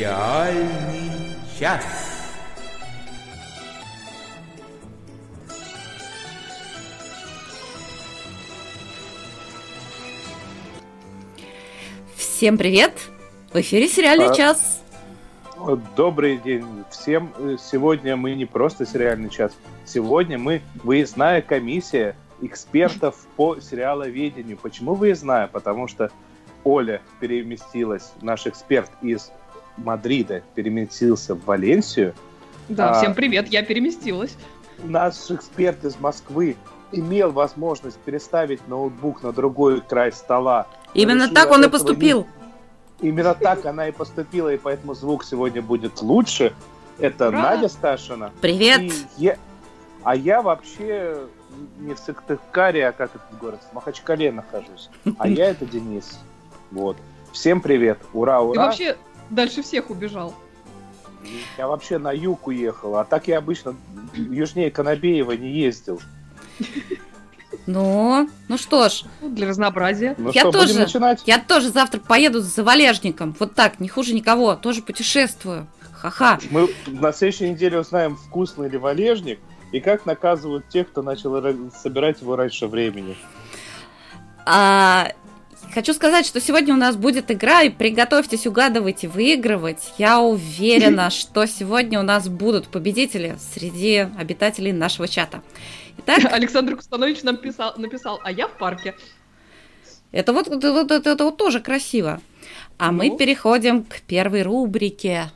Сериальный час. Всем привет! В эфире сериальный А, час. Добрый день всем. Сегодня мы не просто сериальный час. Сегодня мы выездная комиссия экспертов по сериаловедению. Почему выездная? Потому что Оля переместилась, наш эксперт из Мадрида переместился в Валенсию. Да, А. всем привет, я переместилась. Наш эксперт из Москвы имел возможность переставить ноутбук на другой край стола. но Именно так он и поступил. не- Именно так она и поступила, и поэтому звук сегодня будет лучше. Это Ура! Надя Сташина. Привет! И я- А я вообще не в Сыктывкаре, а как этот город, в Махачкале нахожусь. А я это Денис. Вот. Всем привет. Ура, ура. вообще дальше всех убежал. Я вообще на юг уехал, а так я обычно южнее Конобеева не ездил. Ну, ну что ж, Ну, Для разнообразия. Ну Я что, тоже. будем начинать? я тоже завтра поеду за Валежником. Вот так, не хуже никого. Тоже путешествую. Ха-ха. Мы на следующей неделе узнаем, вкусный ли валежник и как наказывают тех, кто начал ра- собирать его раньше времени. А, хочу сказать, что сегодня у нас будет игра, и приготовьтесь угадывать и выигрывать. Я уверена, что сегодня у нас будут победители среди обитателей нашего чата. Итак, Александр Кустанович нам писал, написал, а я в парке. это вот, это, вот- это- это вот тоже красиво. А мы Ну? переходим к первой рубрике.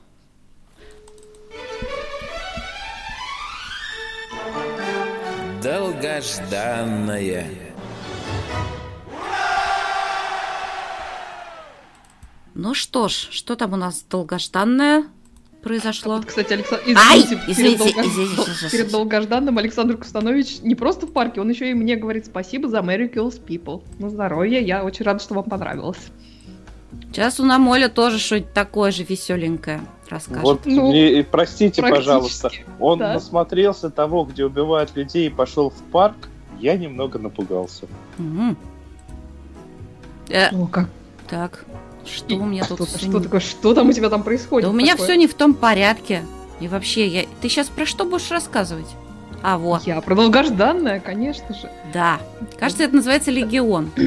Долгожданное. Ну что ж, что там у нас долгожданное произошло? Вот, кстати, Александр, Ай, извините, извините, перед, долго- извините, сейчас, перед долгожданным Александр Кустанович не просто в парке, он еще и мне говорит спасибо за Mary Kills People. На здоровье, я очень рада, что вам понравилось. Сейчас у Намоля тоже что-нибудь такое же веселенькое расскажет. Вот, Ну, мне- и простите, пожалуйста, он да. насмотрелся того, где убивают людей, и пошел в парк. Я немного напугался. Мгм. Э, О, как? так, что И у меня тут что, что не- такое? Что там у тебя там происходит? Да у меня такое? все не в том порядке. И вообще, я... ты сейчас про что будешь рассказывать? А, вот, Я про долгожданное, конечно же. да. Кажется, это называется Легион.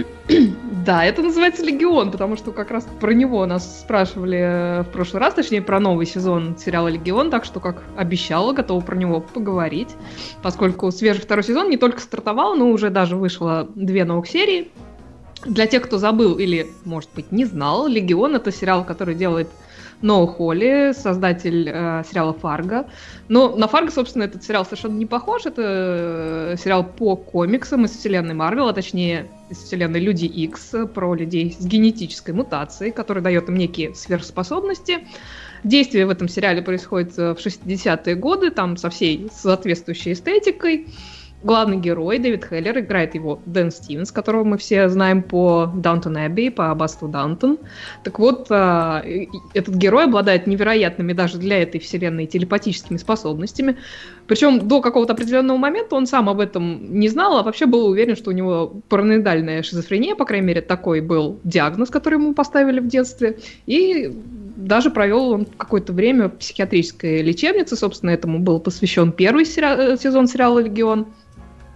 Да, это называется Легион, потому что как раз про него нас спрашивали э, в прошлый раз, точнее про новый сезон сериала Легион, так что, как обещала, готова про него поговорить, поскольку свежий второй сезон не только стартовал, но уже даже вышло две новых серии. Для тех, кто забыл или, может быть, не знал, Легион это сериал, который делает Ноу Холли, создатель э, сериала Фарго. Но на Фарго, собственно, этот сериал совершенно не похож. Это э, сериал по комиксам из вселенной Марвел, а точнее из вселенной Люди Икс, про людей с генетической мутацией, которая дает им некие сверхспособности. Действие в этом сериале происходит э, в 60-е годы, там со всей соответствующей эстетикой. Главный герой Дэвид Хеллер играет его Дэн Стивенс, которого мы все знаем по Даунтон Эбби, по аббатству Даунтон. Так вот, а, этот герой обладает невероятными даже для этой вселенной телепатическими способностями. Причем до какого-то определенного момента он сам об этом не знал, а вообще был уверен, что у него параноидальная шизофрения, по крайней мере, такой был диагноз, который ему поставили в детстве. И даже провел он какое-то время в психиатрической лечебнице. Собственно, этому был посвящен первый сери- э, сезон сериала «Легион».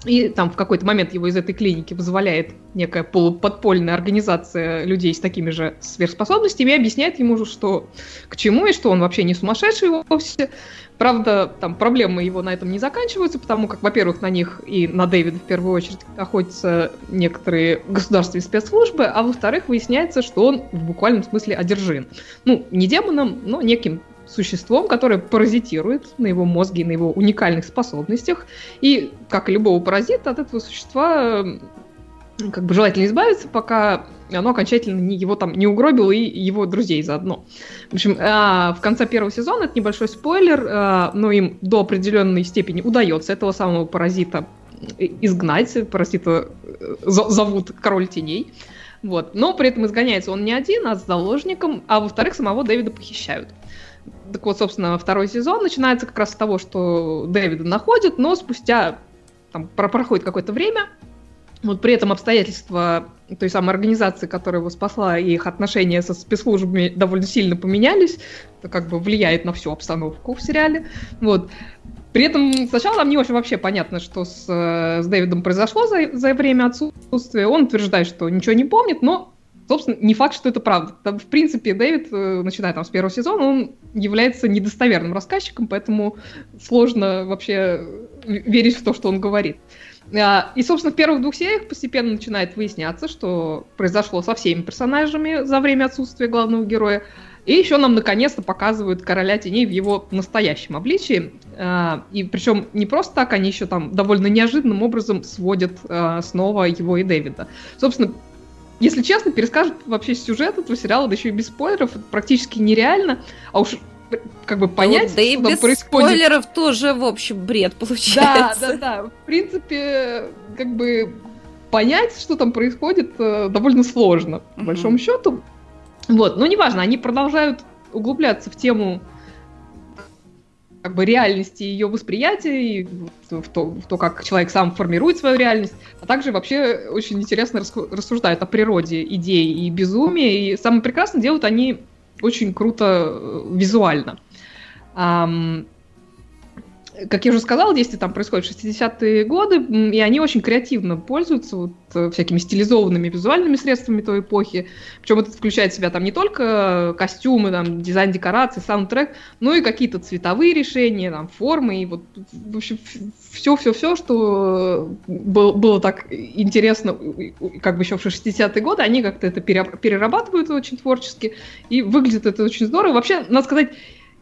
И там в какой-то момент его из этой клиники вызволяет некая полуподпольная организация людей с такими же сверхспособностями и объясняет ему, что к чему и что он вообще не сумасшедший вовсе. Правда, там проблемы его на этом не заканчиваются, потому как, во-первых, на них и на Дэвида в первую очередь охотятся некоторые государственные спецслужбы, а во-вторых, выясняется, что он в буквальном смысле одержим. Ну, не демоном, но неким существом, которое паразитирует на его мозге и на его уникальных способностях. И, как и любого паразита, от этого существа э, как бы желательно избавиться, пока оно окончательно не, его там не угробило и его друзей заодно. В общем, а, в конце первого сезона, это небольшой спойлер, а, но им до определенной степени удается этого самого паразита и- изгнать. Паразита э, зовут Король Теней. Вот. Но при этом изгоняется он не один, а с заложником, а во-вторых, самого Дэвида похищают. Так вот, собственно, второй сезон начинается как раз с того, что Дэвида находят, но спустя там, про- проходит какое-то время, Вот при этом обстоятельства той самой организации, которая его спасла, и их отношения со спецслужбами довольно сильно поменялись. Это как бы влияет на всю обстановку в сериале. Вот. При этом сначала нам не очень вообще понятно, что с, э, с Дэвидом произошло за, за время отсутствия. Он утверждает, что ничего не помнит, но, собственно, не факт, что это правда. Там, в принципе, Дэвид, э, начиная там с первого сезона, он является недостоверным рассказчиком, поэтому сложно вообще верить в то, что он говорит. А, и, собственно, в первых двух сериях постепенно начинает выясняться, что произошло со всеми персонажами за время отсутствия главного героя. И еще нам наконец-то показывают короля теней в его настоящем обличии. А, и причем не просто так, они еще там довольно неожиданным образом сводят а, снова его и Дэвида. Собственно, если честно, перескажут вообще сюжет этого сериала, да еще и без спойлеров, это практически нереально. А уж как бы понять, ну, да и без происходит. спойлеров тоже, в общем, бред получается. Да, да, да. В принципе, как бы понять, что там происходит, э, довольно сложно, uh-huh. по большому счету. Вот, но неважно, они продолжают углубляться в тему как бы реальности ее восприятия, и в то, в то, как человек сам формирует свою реальность, а также вообще очень интересно рассуждают о природе идей и безумия, и самое прекрасное делают они очень круто э, визуально. Как я уже сказала, действие там происходит в 60-е годы, и они очень креативно пользуются вот э, всякими стилизованными визуальными средствами той эпохи. Причем это включает в себя там не только костюмы, там, дизайн декораций, саундтрек, но и какие-то цветовые решения, там, формы, и вот, в общем, все-все-все, что было, было так интересно, как бы еще в 60-е годы, они как-то это перерабатывают очень творчески, и выглядит это очень здорово. Вообще, надо сказать,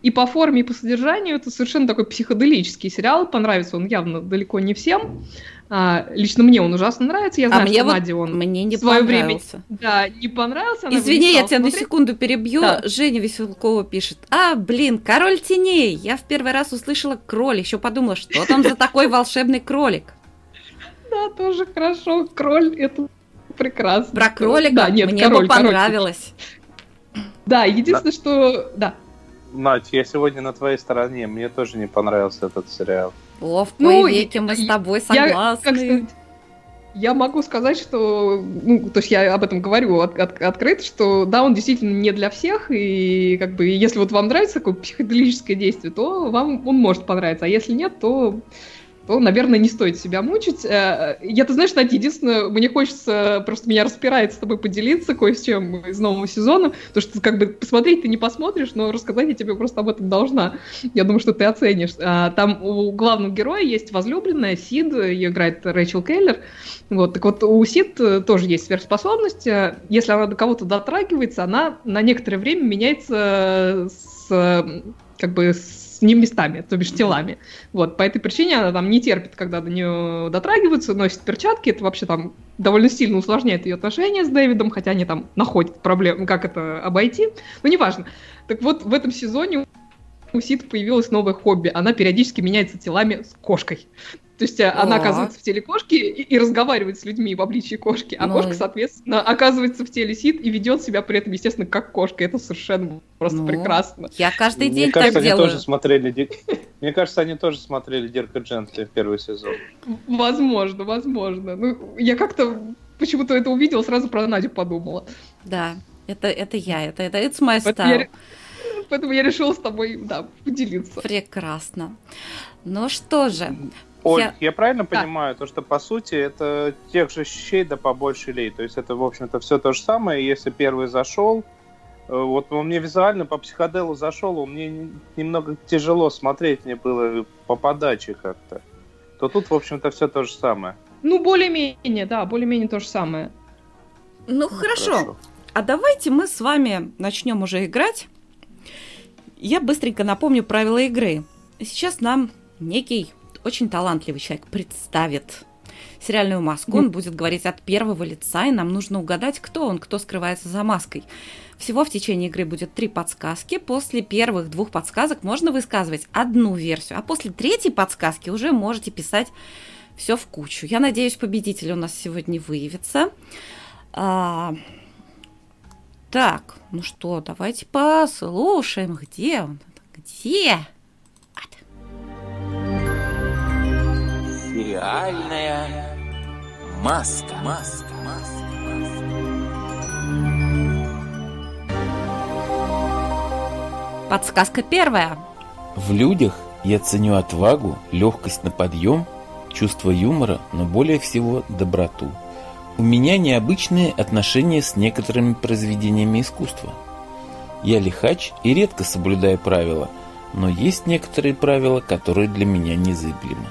и по форме, и по содержанию это совершенно такой психоделический сериал. Понравится он явно далеко не всем. А, лично мне он ужасно нравится. Я а знаю, а что вот Наде он мне не свое понравился. время да, не понравился. Извини, я тебя смотреть. на секунду перебью. Да. Женя Веселкова пишет. А, блин, король теней. Я в первый раз услышала кролик. Еще подумала, что там за такой волшебный кролик. Да, тоже хорошо. Кроль это прекрасно. Про кролика да, нет, мне король, бы понравилось. Да, единственное, что... Да, Надь, я сегодня на твоей стороне. Мне тоже не понравился этот сериал. О, в ну, веки мы с тобой согласны. Я, я могу сказать, что, ну, то есть я об этом говорю от, от, открыто, что да, он действительно не для всех, и как бы если вот вам нравится такое психоделическое действие, то вам он может понравиться, а если нет, то то, наверное, не стоит себя мучить. Э, я, ты знаешь, Надя, единственное, мне хочется, просто меня распирает с тобой поделиться кое с чем из нового сезона, потому что как бы посмотреть ты не посмотришь, но рассказать я тебе просто об этом должна. Я думаю, что ты оценишь. А, там у главного героя есть возлюбленная Сид, ее играет Рэйчел Келлер. Вот, так вот, у Сид тоже есть сверхспособность. Если она до кого-то дотрагивается, она на некоторое время меняется с как бы с с ним местами, то бишь телами. Вот, по этой причине она там не терпит, когда до нее дотрагиваются, носит перчатки, это вообще там довольно сильно усложняет ее отношения с Дэвидом, хотя они там находят проблему, как это обойти, но неважно. Так вот, в этом сезоне у Сид появилось новое хобби. Она периодически меняется телами с кошкой. То есть а. она оказывается в теле кошки и, и разговаривает с людьми в обличии кошки, а ну... кошка, соответственно, оказывается в теле Сид и ведет себя при этом, естественно, как кошка. Это совершенно просто ну, прекрасно. Я каждый день Мне так кажется, делаю. Они тоже смотрели, Мне кажется, они тоже смотрели Дирка Джентли в первый сезон. Возможно, возможно. Ну, я как-то почему-то это увидела, сразу про Надю подумала. Да, это, это я, это, это it's my style. Поэтому я решила с тобой, да, поделиться. Прекрасно. Ну что же, Оль, я, я правильно да. понимаю, то, что по сути это тех же щей, да побольше лей. То есть это, в общем-то, все то же самое. Если первый зашел, э, вот он мне визуально по психоделу зашел, он мне немного тяжело смотреть мне было по подаче как-то. То тут, в общем-то, все то же самое. Ну, более-менее, да, более-менее то же самое. Ну, ну хорошо. хорошо. А давайте мы с вами начнем уже играть. Я быстренько напомню правила игры. Сейчас нам некий очень талантливый человек представит сериальную маску. Он будет говорить от первого лица, и нам нужно угадать, кто он, кто скрывается за маской. Всего в течение игры будет три подсказки. После первых двух подсказок можно высказывать одну версию, а после третьей подсказки уже можете писать все в кучу. Я надеюсь, победитель у нас сегодня выявится. А... Так, ну что, давайте послушаем, где он? Где? Сериальная Маска. Маска. Подсказка первая. В людях я ценю отвагу, легкость на подъем, чувство юмора, но более всего доброту. У меня необычные отношения с некоторыми произведениями искусства. Я лихач и редко соблюдаю правила, но есть некоторые правила, которые для меня незыблемы.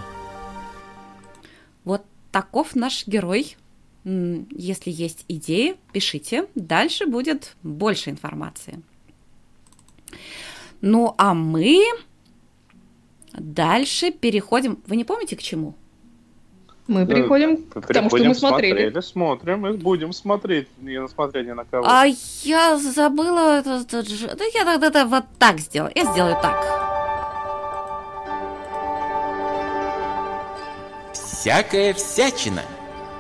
Таков наш герой. Если есть идеи, пишите. Дальше будет больше информации. Ну а мы дальше переходим. Вы не помните к чему? Мы переходим к тому, что мы смотрели. смотрели. Смотрим и будем смотреть, не несмотря ни на кого. А я забыла... Да я тогда вот так сделаю. Я сделаю так. Всякая всячина.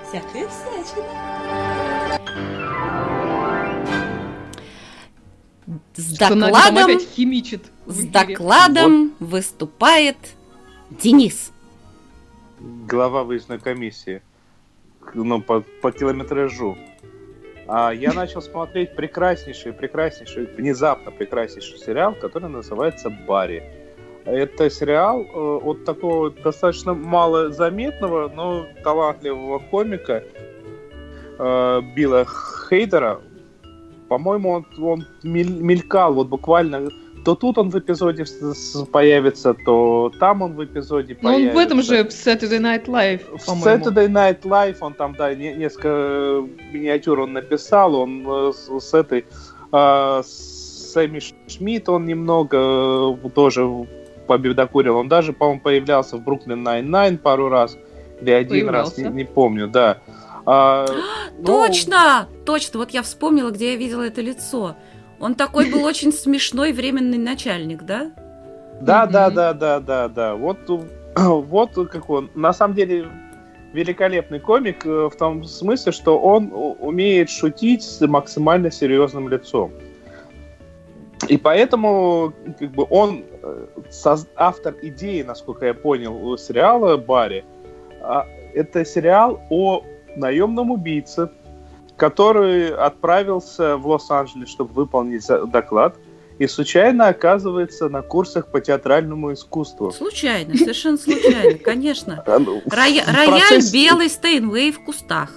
Всякая всячина. С Что докладом, опять химичит с докладом выступает Денис. Глава выездной комиссии. Ну, по, по километражу. А я начал смотреть прекраснейший, прекраснейший, внезапно прекраснейший сериал, который называется «Барри». Это сериал э, от такого достаточно мало заметного, но талантливого комика э, Билла Хейдера. По-моему, он, он мелькал вот буквально то тут он в эпизоде появится, то там он в эпизоде появится. Ну, он в этом же, в Saturday Night Live, В Saturday Night Live он там, да, несколько миниатюр он написал, он э, с, этой... Э, Сэмми Шмидт он немного э, тоже победокурил. Он даже, по-моему, появлялся в Brooklyn Nine-Nine пару раз. Или один появлялся. раз, не, не помню, да. А, ну... Точно! Точно, вот я вспомнила, где я видела это лицо. Он такой был очень смешной временный начальник, да? Да, да, да, да, да, да. Вот, вот как он. На самом деле великолепный комик э, в том смысле, что он умеет шутить с максимально серьезным лицом. И поэтому как бы он э, автор идеи, насколько я понял, сериала Барри. А, это сериал о наемном убийце, который отправился в Лос-Анджелес, чтобы выполнить доклад, и случайно оказывается на курсах по театральному искусству. Случайно, совершенно случайно, конечно. Ну, рояль белый Стейнвей в кустах.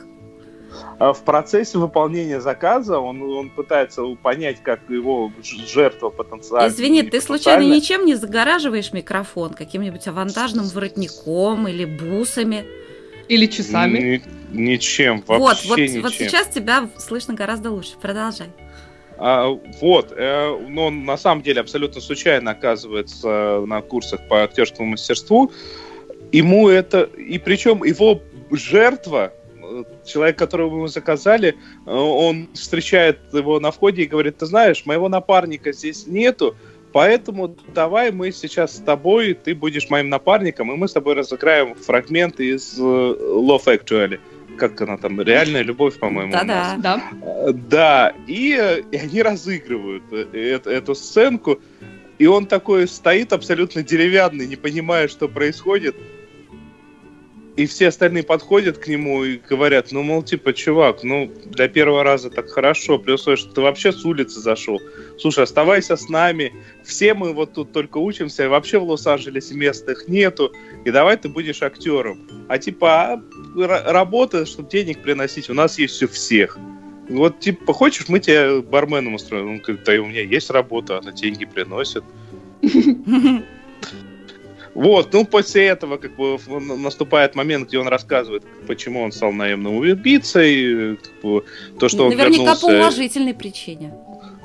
А в процессе выполнения заказа он, он пытается понять, как его жертва потенциально. Извини, ты случайно ничем не загораживаешь микрофон? Каким-нибудь авантажным воротником или бусами? Или часами? Ничем, вообще вот, вот, ничем. Вот сейчас тебя слышно гораздо лучше. Продолжай. А, вот, э, но он на самом деле абсолютно случайно оказывается на курсах по актерскому мастерству. Ему это... И причем его жертва, человек, которого мы заказали, э, он встречает его на входе и говорит, ты знаешь, моего напарника здесь нету, Поэтому давай мы сейчас с тобой, ты будешь моим напарником, и мы с тобой разыграем фрагменты из uh, Love Actually как она там, реальная любовь, по-моему. Да-да. Да. Да, и, и они разыгрывают эту, эту сценку, и он такой стоит абсолютно деревянный, не понимая, что происходит, и все остальные подходят к нему и говорят, ну, мол, типа, чувак, ну, для первого раза так хорошо, плюс что ты вообще с улицы зашел. Слушай, оставайся с нами, все мы вот тут только учимся, вообще в Лос-Анджелесе мест их нету, и давай ты будешь актером. А типа, а, работа, чтобы денег приносить, у нас есть у всех. Вот, типа, хочешь, мы тебе барменом устроим? Он говорит, да и у меня есть работа, она деньги приносит. Вот, ну после этого как бы наступает момент, где он рассказывает, почему он стал наемным убийцей, как бы, то, что Наверняка он вернулся... по уважительной причине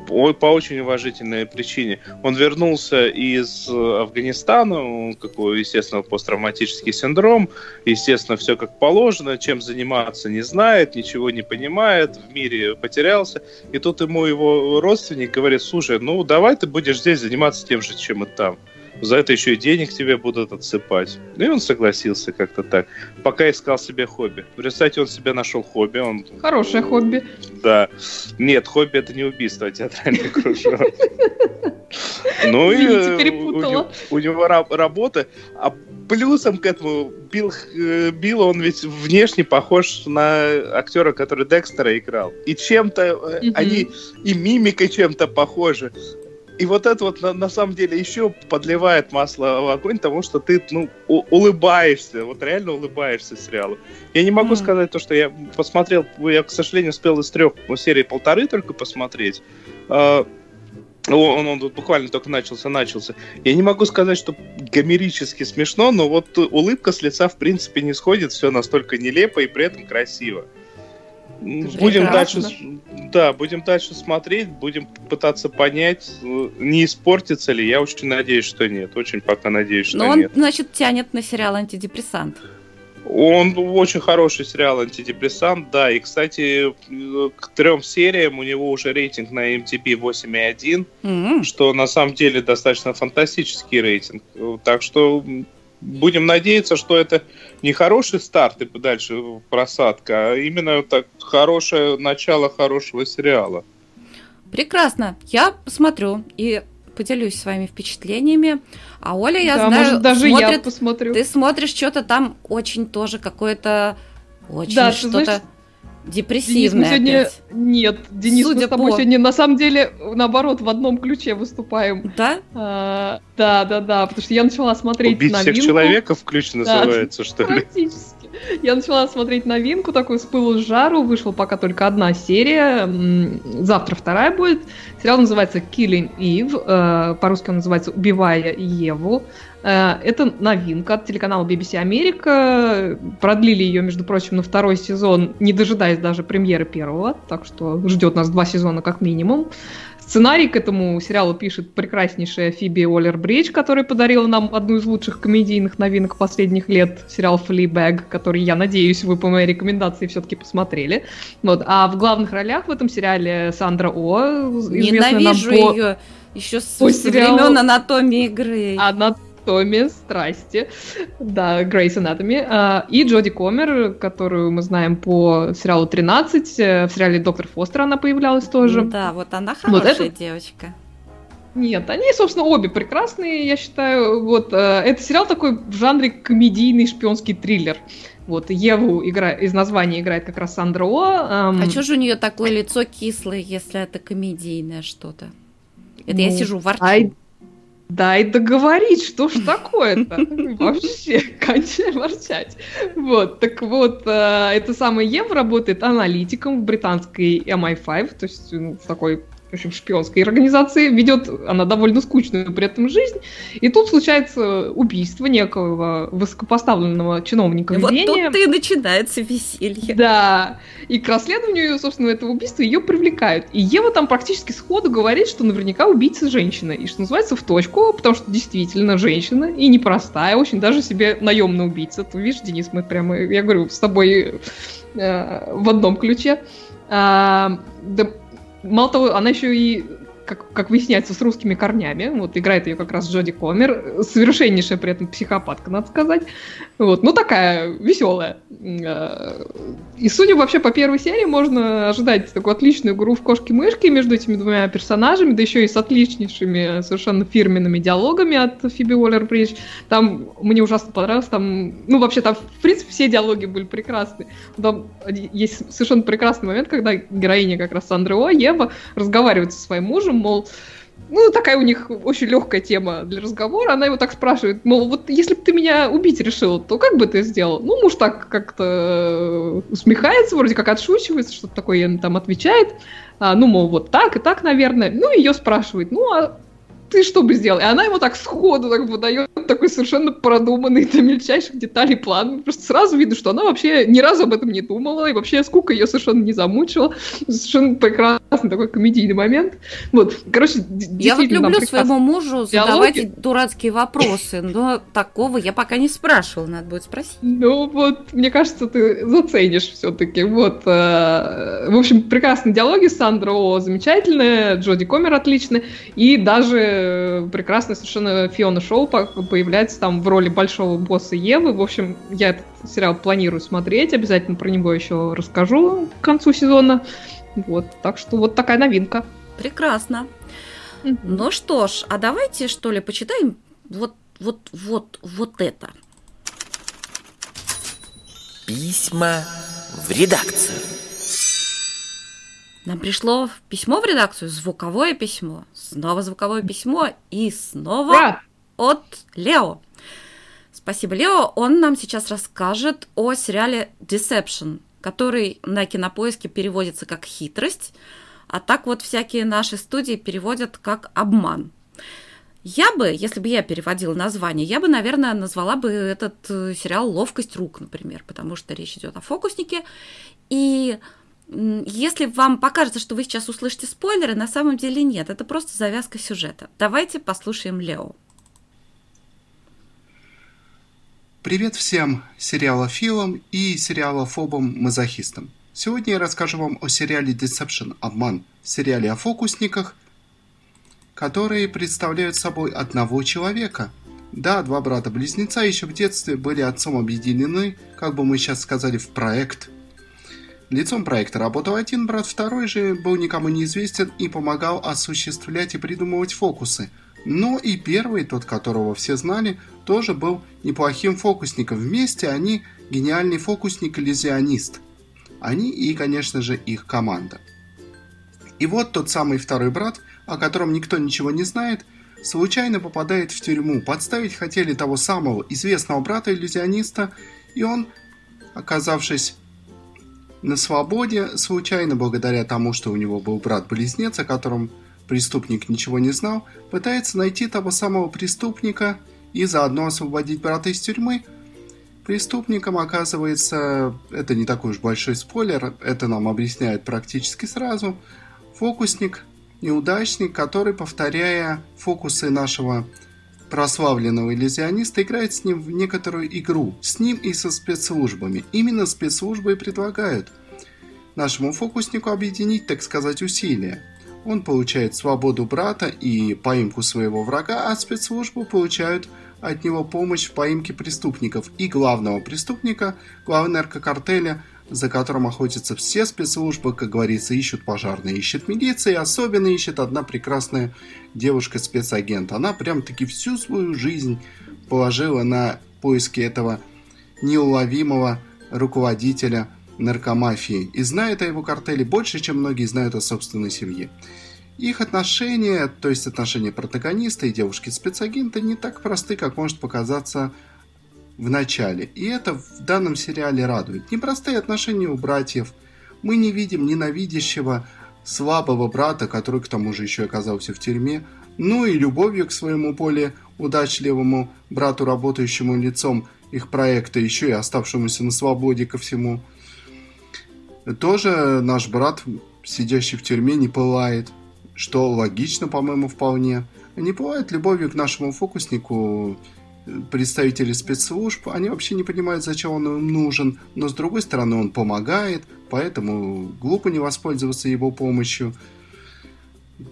по очень уважительной причине. Он вернулся из э, Афганистана, какой, естественно, посттравматический синдром, естественно, все как положено, чем заниматься не знает, ничего не понимает, в мире потерялся. И тут ему его родственник говорит, слушай, ну давай ты будешь здесь заниматься тем же, чем и там за это еще и денег тебе будут отсыпать. Ну и он согласился как-то так, пока искал себе хобби. В результате он себе нашел хобби. Он... Хорошее хобби. Да. Нет, хобби это не убийство, а театральный кружок. Ну и перепутала. У, него работа. А плюсом к этому Билл, э, Билл, он ведь внешне похож на актера, который Декстера играл. И чем-то mm-hmm. они и мимикой чем-то похожи. И вот это вот на, на самом деле еще подливает масло в огонь тому, что ты ну, улыбаешься, вот реально улыбаешься сериалу. Я не могу mm. сказать то, что я посмотрел, я, к сожалению, успел из трех ну, серий полторы только посмотреть. Uh, он, он, он буквально только начался, начался. Я не могу сказать, что гомерически смешно, но вот улыбка с лица в принципе не сходит, все настолько нелепо и при этом красиво. Будем дальше, да, будем дальше смотреть, будем пытаться понять, э, не испортится ли. Я очень надеюсь, что нет. Очень пока надеюсь, что Но он, нет. значит, тянет на сериал антидепрессант. Он очень хороший сериал антидепрессант, да. И, кстати, к трем сериям у него уже рейтинг на MTB 8,1, mm-hmm. что на самом деле достаточно фантастический рейтинг. Так что будем надеяться, что это не хороший старт и дальше просадка, а именно так хорошее начало хорошего сериала. Прекрасно. Я посмотрю и поделюсь своими впечатлениями. А Оля, я да, знаю, может, даже смотрит, я посмотрю. Ты смотришь что-то там очень тоже какое-то очень да, что-то. Депрессивная Денис, мы сегодня... Нет, Денис, Судя мы с тобой по... сегодня на самом деле, наоборот, в одном ключе выступаем. Да? А, да, да, да, потому что я начала смотреть Убить новинку. всех человеков ключ называется, да, что ли? Практически. Я начала смотреть новинку, такую с пылу с жару. Вышла пока только одна серия. Завтра вторая будет. Сериал называется Killing Eve. Э, по-русски он называется Убивая Еву. Э, это новинка от телеканала BBC Америка. Продлили ее, между прочим, на второй сезон, не дожидаясь даже премьеры первого. Так что ждет нас два сезона как минимум. Сценарий к этому сериалу пишет прекраснейшая Фиби Уоллер-Бридж, которая подарила нам одну из лучших комедийных новинок последних лет, сериал «Флибэг», который, я надеюсь, вы по моей рекомендации все-таки посмотрели. Вот. А в главных ролях в этом сериале Сандра О, Ненавижу нам по... ее еще с, по сериалу... времен анатомии игры. Она Томми, страсти, да, Грейс Anatomy, а, и Джоди Комер, которую мы знаем по сериалу «13», э, в сериале «Доктор Фостер» она появлялась тоже. Да, вот она хорошая вот это... девочка. Нет, они, собственно, обе прекрасные, я считаю. Вот, э, это сериал такой в жанре комедийный шпионский триллер. Вот, Еву игра... из названия играет как раз Сандра О. Эм... А что же у нее такое лицо кислое, если это комедийное что-то? Это ну, я сижу, ворчу. I Дай договорить, что ж такое-то? Вообще, кончай ворчать. Вот, так вот, э, это самое Ев работает аналитиком в британской MI5, то есть ну, в такой в общем, шпионской организации, ведет она довольно скучную при этом жизнь, и тут случается убийство некого высокопоставленного чиновника и ведения. Вот тут и начинается веселье. Да, и к расследованию, собственно, этого убийства ее привлекают. И Ева там практически сходу говорит, что наверняка убийца женщина, и что называется в точку, потому что действительно женщина, и непростая, очень даже себе наемный убийца. Ты видишь, Денис, мы прямо, я говорю, с тобой э, в одном ключе. А, да, Мало того, она еще и как, как выясняется, с русскими корнями. Вот играет ее как раз Джоди Комер. Совершеннейшая при этом психопатка, надо сказать. Вот, ну такая веселая. Э, и судя вообще по первой серии, можно ожидать такую отличную игру в кошки-мышки между этими двумя персонажами, да еще и с отличнейшими совершенно фирменными диалогами от Фиби Уоллер-Бридж. Там мне ужасно понравилось, там, ну вообще там, в принципе, все диалоги были прекрасны. Там есть совершенно прекрасный момент, когда героиня как раз Сандра О, Ева, разговаривает со своим мужем, мол, ну, такая у них очень легкая тема для разговора. Она его так спрашивает, мол, вот если бы ты меня убить решил, то как бы ты сделал? Ну, муж так как-то усмехается, вроде как отшучивается, что-то такое там отвечает. А, ну, мол, вот так и так, наверное. Ну, ее спрашивает, ну, а ты что бы сделал? И она ему так сходу так выдает такой совершенно продуманный до мельчайших деталей план. Просто сразу видно, что она вообще ни разу об этом не думала, и вообще скука ее совершенно не замучила. Совершенно прекрасный такой комедийный момент. Вот, короче, Я вот люблю своему мужу задавать диалоги. дурацкие вопросы, но такого я пока не спрашивала, надо будет спросить. Ну вот, мне кажется, ты заценишь все-таки. Вот, э, в общем, прекрасные диалоги, Сандра О замечательная, Джоди Комер отличная, и даже Э, прекрасная совершенно Фиона Шоу появляется там в роли большого босса Евы. В общем, я этот сериал планирую смотреть, обязательно про него еще расскажу к концу сезона. Вот, так что вот такая новинка. Прекрасно. Ну что ж, а давайте что ли почитаем вот, вот, вот, вот это. Письма в редакцию. Нам пришло письмо в редакцию, звуковое письмо, снова звуковое письмо и снова Ура! от Лео. Спасибо, Лео. Он нам сейчас расскажет о сериале Deception, который на кинопоиске переводится как хитрость, а так вот всякие наши студии переводят как обман. Я бы, если бы я переводила название, я бы, наверное, назвала бы этот э, сериал «Ловкость рук», например, потому что речь идет о фокуснике. И если вам покажется, что вы сейчас услышите спойлеры, на самом деле нет, это просто завязка сюжета. Давайте послушаем Лео. Привет всем сериалофилам и сериалофобам-мазохистам. Сегодня я расскажу вам о сериале Deception – Обман, сериале о фокусниках, которые представляют собой одного человека. Да, два брата-близнеца еще в детстве были отцом объединены, как бы мы сейчас сказали, в проект. Лицом проекта работал один брат, второй же был никому неизвестен и помогал осуществлять и придумывать фокусы – но и первый, тот, которого все знали, тоже был неплохим фокусником. Вместе они гениальный фокусник-иллюзионист. Они и, конечно же, их команда. И вот тот самый второй брат, о котором никто ничего не знает, случайно попадает в тюрьму. Подставить хотели того самого известного брата-иллюзиониста, и он, оказавшись на свободе, случайно благодаря тому, что у него был брат-близнец, о котором преступник ничего не знал, пытается найти того самого преступника и заодно освободить брата из тюрьмы. Преступником оказывается, это не такой уж большой спойлер, это нам объясняют практически сразу, фокусник, неудачник, который, повторяя фокусы нашего прославленного иллюзиониста, играет с ним в некоторую игру, с ним и со спецслужбами. Именно спецслужбы и предлагают нашему фокуснику объединить, так сказать, усилия – он получает свободу брата и поимку своего врага, а спецслужбы получают от него помощь в поимке преступников и главного преступника, главы наркокартеля, за которым охотятся все спецслужбы, как говорится, ищут пожарные, ищет милиция, особенно ищет одна прекрасная девушка-спецагент. Она прям-таки всю свою жизнь положила на поиски этого неуловимого руководителя наркомафии и знает о его картеле больше, чем многие знают о собственной семье. Их отношения, то есть отношения протагониста и девушки-спецагента, не так просты, как может показаться в начале. И это в данном сериале радует. Непростые отношения у братьев. Мы не видим ненавидящего слабого брата, который к тому же еще оказался в тюрьме, ну и любовью к своему более удачливому брату, работающему лицом их проекта, еще и оставшемуся на свободе ко всему – тоже наш брат, сидящий в тюрьме, не пылает, что логично, по-моему, вполне. Не пылает любовью к нашему фокуснику представители спецслужб, они вообще не понимают, зачем он им нужен, но с другой стороны он помогает, поэтому глупо не воспользоваться его помощью.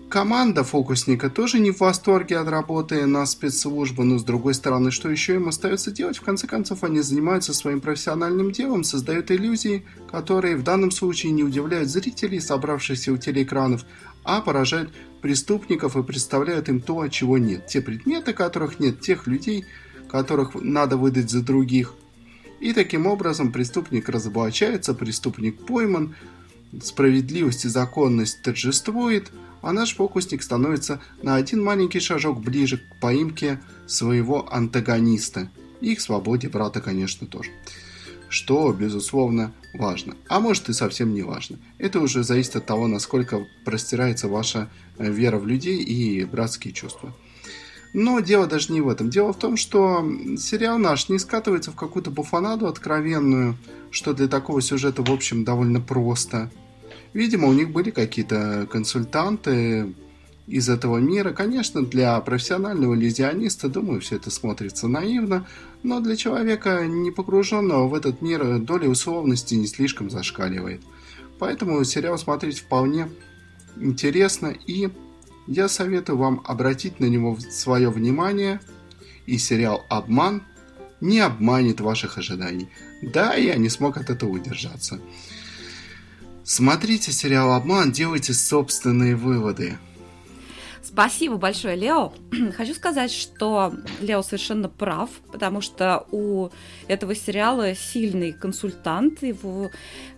Команда фокусника тоже не в восторге от работы на спецслужбы, но с другой стороны, что еще им остается делать? В конце концов, они занимаются своим профессиональным делом, создают иллюзии, которые в данном случае не удивляют зрителей, собравшихся у телеэкранов, а поражают преступников и представляют им то, чего нет. Те предметы, которых нет, тех людей, которых надо выдать за других. И таким образом преступник разоблачается, преступник пойман, справедливость и законность торжествует – а наш фокусник становится на один маленький шажок ближе к поимке своего антагониста. И к свободе брата, конечно, тоже. Что, безусловно, важно. А может и совсем не важно. Это уже зависит от того, насколько простирается ваша э, вера в людей и братские чувства. Но дело даже не в этом. Дело в том, что сериал наш не скатывается в какую-то буфанаду откровенную, что для такого сюжета, в общем, довольно просто – Видимо, у них были какие-то консультанты из этого мира. Конечно, для профессионального иллюзиониста, думаю, все это смотрится наивно, но для человека, не погруженного в этот мир, доля условности не слишком зашкаливает. Поэтому сериал смотреть вполне интересно, и я советую вам обратить на него свое внимание, и сериал «Обман» не обманет ваших ожиданий. Да, я не смог от этого удержаться. Смотрите сериал «Обман», делайте собственные выводы. Спасибо большое, Лео. Хочу сказать, что Лео совершенно прав, потому что у этого сериала сильный консультант, его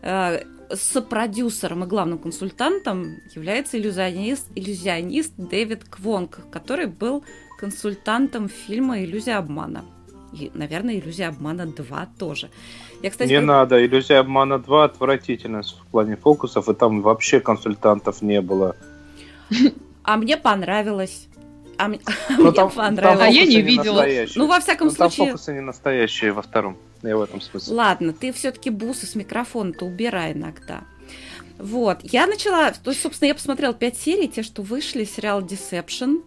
э, сопродюсером и главным консультантом является иллюзионист, иллюзионист Дэвид Квонг, который был консультантом фильма «Иллюзия обмана». И, наверное, «Иллюзия обмана 2» тоже. Я, кстати, не как... надо, «Иллюзия обмана 2» отвратительно в плане фокусов, и там вообще консультантов не было. А мне понравилось. А, мне, ну, там, понравилось. Там а я не видела. Ну, во всяком ну, случае... Там фокусы не настоящие во втором. Я в этом смысле. Ладно, ты все-таки бусы с микрофона-то убирай иногда. Вот, я начала, то есть, собственно, я посмотрела пять серий, те, что вышли, сериал Deception.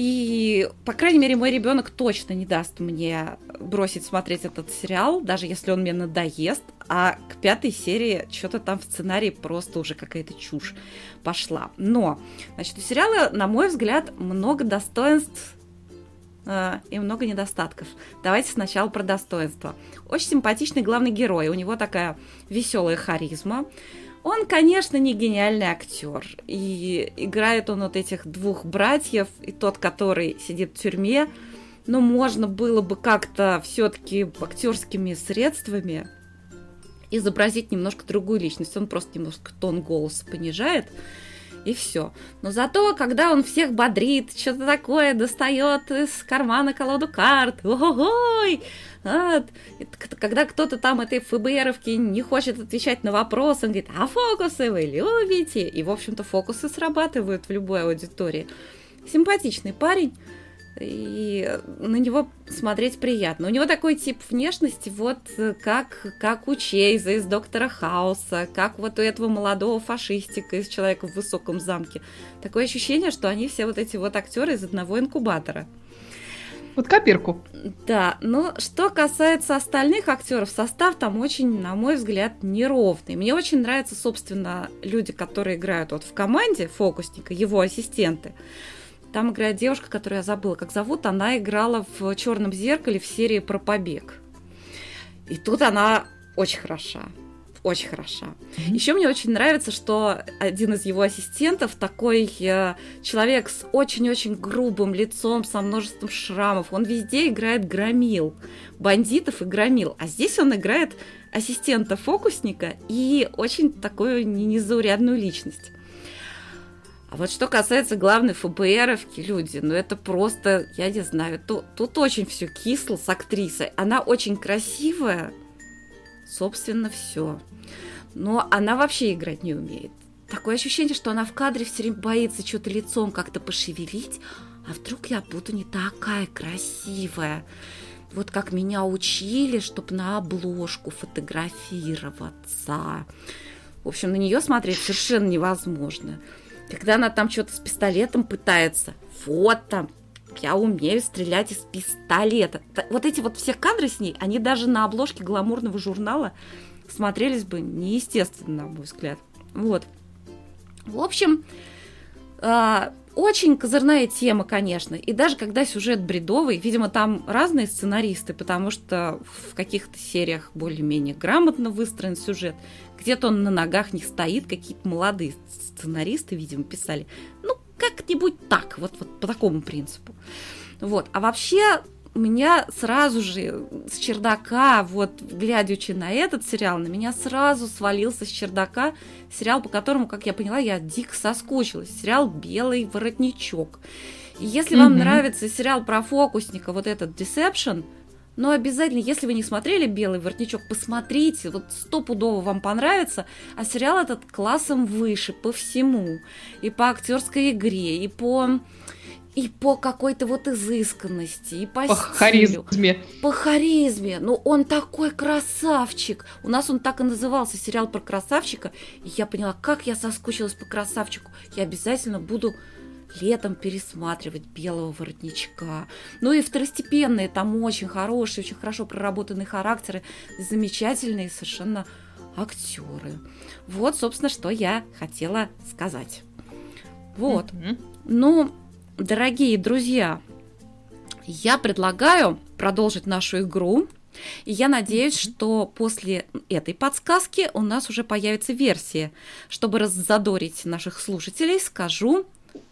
И, по крайней мере, мой ребенок точно не даст мне бросить смотреть этот сериал, даже если он мне надоест. А к пятой серии что-то там в сценарии просто уже какая-то чушь пошла. Но, значит, у сериала, на мой взгляд, много достоинств э, и много недостатков. Давайте сначала про достоинства. Очень симпатичный главный герой. У него такая веселая харизма. Он, конечно, не гениальный актер. И играет он вот этих двух братьев, и тот, который сидит в тюрьме. Но можно было бы как-то все-таки актерскими средствами изобразить немножко другую личность. Он просто немножко тон голоса понижает и все. Но зато, когда он всех бодрит, что-то такое достает из кармана колоду карт, ой, когда кто-то там этой ФБРовки не хочет отвечать на вопрос, он говорит, а фокусы вы любите? И, в общем-то, фокусы срабатывают в любой аудитории. Симпатичный парень, и на него смотреть приятно. У него такой тип внешности, вот как, как у Чейза из Доктора Хауса, как вот у этого молодого фашистика из Человека в высоком замке. Такое ощущение, что они все вот эти вот актеры из одного инкубатора. Вот копирку. Да, но что касается остальных актеров, состав там очень, на мой взгляд, неровный. Мне очень нравятся, собственно, люди, которые играют вот в команде фокусника, его ассистенты. Там играет девушка, которую я забыла, как зовут. Она играла в Черном зеркале в серии про побег. И тут она очень хороша. Очень хороша. Mm-hmm. Еще мне очень нравится, что один из его ассистентов такой э, человек с очень-очень грубым лицом, со множеством шрамов. Он везде играет громил, бандитов и громил. А здесь он играет ассистента фокусника и очень такую незаурядную личность. А вот что касается главной ФБРовки, люди, ну это просто, я не знаю, тут, тут очень все кисло с актрисой. Она очень красивая, собственно, все. Но она вообще играть не умеет. Такое ощущение, что она в кадре все время боится что-то лицом как-то пошевелить, а вдруг я буду не такая красивая. Вот как меня учили, чтобы на обложку фотографироваться. В общем, на нее смотреть совершенно невозможно. Когда она там что-то с пистолетом пытается, вот там, я умею стрелять из пистолета. Вот эти вот все кадры с ней, они даже на обложке гламурного журнала смотрелись бы неестественно, на мой взгляд. Вот. В общем, а, очень козырная тема, конечно. И даже когда сюжет бредовый, видимо, там разные сценаристы, потому что в каких-то сериях более-менее грамотно выстроен сюжет, где-то он на ногах не стоит, какие-то молодые сценаристы, видимо, писали. Ну, как-нибудь так, вот, вот по такому принципу. Вот. А вообще, меня сразу же с чердака, вот глядячи на этот сериал, на меня сразу свалился с чердака сериал, по которому, как я поняла, я дико соскучилась. Сериал «Белый воротничок». И если mm-hmm. вам нравится сериал про фокусника, вот этот Deception, но обязательно, если вы не смотрели «Белый воротничок», посмотрите, вот стопудово вам понравится. А сериал этот классом выше по всему. И по актерской игре, и по и по какой-то вот изысканности, и по, по стилю. харизме. По харизме. Ну, он такой красавчик. У нас он так и назывался, сериал про красавчика. И я поняла, как я соскучилась по красавчику. Я обязательно буду летом пересматривать белого воротничка. Ну и второстепенные, там очень хорошие, очень хорошо проработанные характеры, замечательные совершенно актеры. Вот, собственно, что я хотела сказать. Вот. Mm-hmm. Ну, дорогие друзья, я предлагаю продолжить нашу игру. И я надеюсь, что после этой подсказки у нас уже появится версия. Чтобы раззадорить наших слушателей, скажу,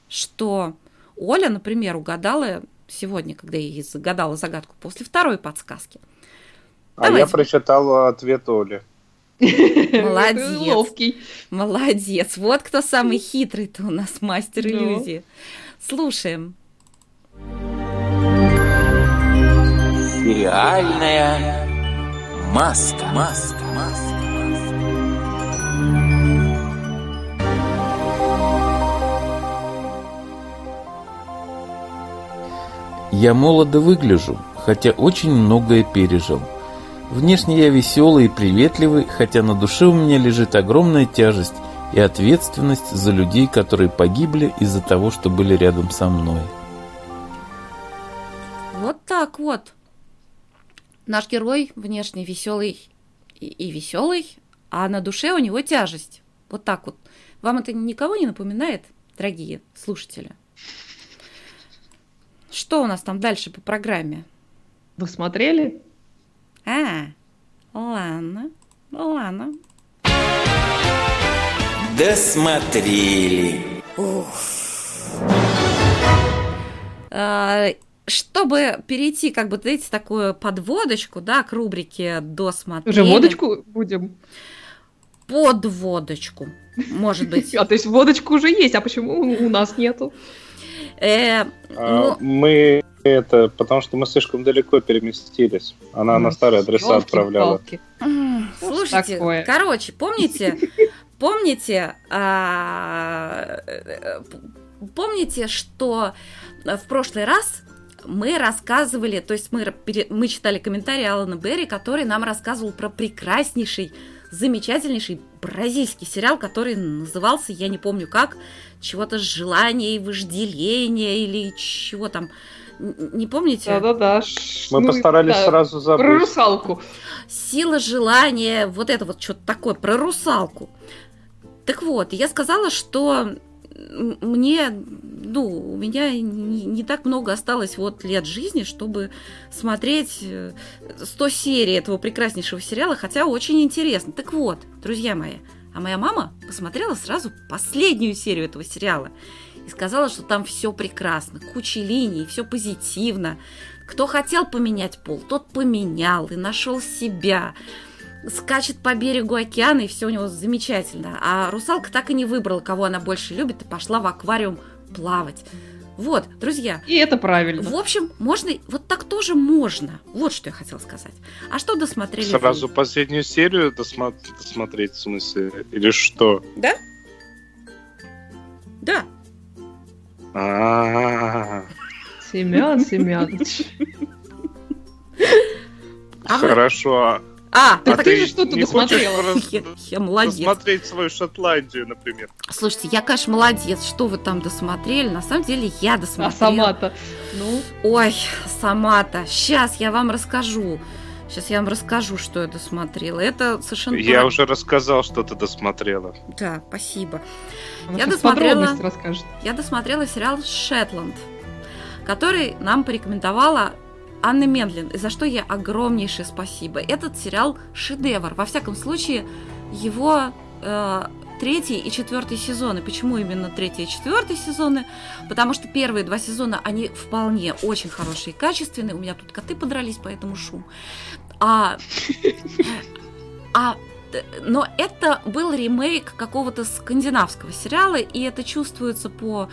что Оля, например, угадала сегодня, когда я ей загадала загадку после второй подсказки. А я Давайте. прочитал ответ Оли. Молодец. Ловкий. Молодец. Вот кто самый хитрый-то у нас мастер иллюзии. Слушаем. Сериальная маска. Маска. Маска. Я молодо выгляжу, хотя очень многое пережил. Внешне я веселый и приветливый, хотя на душе у меня лежит огромная тяжесть и ответственность за людей, которые погибли из-за того, что были рядом со мной. Вот так вот. Наш герой внешне веселый и, и веселый, а на душе у него тяжесть. Вот так вот. Вам это никого не напоминает, дорогие слушатели? Что у нас там дальше по программе? Вы смотрели? А, ладно, ладно. Досмотрели. А, Чтобы перейти, как бы, знаете, такую подводочку, да, к рубрике «Досмотрели». Уже водочку будем? Подводочку, может быть. А, то есть водочка уже есть, а почему у нас нету? Э, А, ну, Мы это, потому что мы слишком далеко переместились. Она на старые адреса отправляла. Ж слушайте, такое? короче, помните, помните, а, помните, что в прошлый раз мы рассказывали, то есть мы, мы читали комментарии Алана Берри, который нам рассказывал про прекраснейший, замечательнейший бразильский сериал, который назывался, я не помню как, чего-то желание и вожделение или чего там, не помните? Да-да-да. Мы Ну, постарались да, сразу Про забыть. русалку. Сила желания, вот это вот что-то такое, про русалку. Так вот, я сказала, что мне, ну, у меня не, не так много осталось вот лет жизни, чтобы смотреть э, 100 серий этого прекраснейшего сериала, хотя очень интересно. Так вот, друзья мои, а моя мама посмотрела сразу последнюю серию этого сериала и сказала, что там все прекрасно, куча линий, все позитивно. Кто хотел поменять пол, тот поменял и нашел себя. Скачет по берегу океана, и все у него замечательно. А русалка так и не выбрала, кого она больше любит, и пошла в аквариум плавать. Вот, друзья, И это правильно. в общем, можно, вот так тоже можно. Вот что я хотела сказать. А что досмотрели вы? Сразу последнюю серию досма- досмотреть, в смысле, или что? Да? Да. А, Семен Семенович. Вы- Хорошо. А- А, Так А ты ты же что-то досмотрела. я, я молодец. Посмотреть свою Шотландию, например. Слушайте, я, конечно, молодец. Что вы там досмотрели? На самом деле я А досмотрела. сама-то? Ну, Ой, сама-то. Сейчас я вам расскажу. Сейчас я вам расскажу, что я досмотрела. Это совершенно... Я уже рассказал, что ты досмотрела. Да, спасибо. она Я досмотрела. Я досмотрела сериал «Шетланд», который нам порекомендовала Анна Мендлин, за что ей огромнейшее спасибо. Этот сериал шедевр. Во всяком случае, его э, третий и четвертый сезоны. Почему именно третий и четвертый сезоны? Потому что первые два сезона, они вполне очень хорошие и качественные. У меня тут коты подрались, поэтому шум. А, а но это был ремейк какого-то скандинавского сериала, и это чувствуется по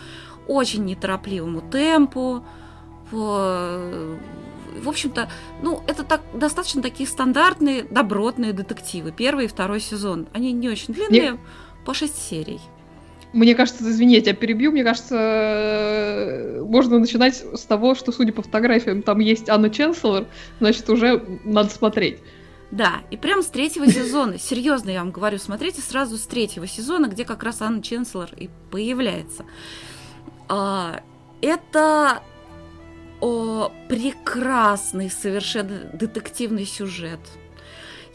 очень неторопливому темпу, по... В общем-то, ну, это так, достаточно такие стандартные, добротные детективы. Первый и второй сезон. Они не очень длинные, по 6 серий. Мне кажется, извини, я тебя перебью, мне кажется, можно начинать с того, что, судя по фотографиям, там есть Анна Ченселор, значит, уже надо смотреть. Да, и прям с третьего сезона, серьезно я вам говорю, смотрите сразу с третьего сезона, где как раз Анна Ченселор и появляется. А, это о, прекрасный совершенно детективный сюжет.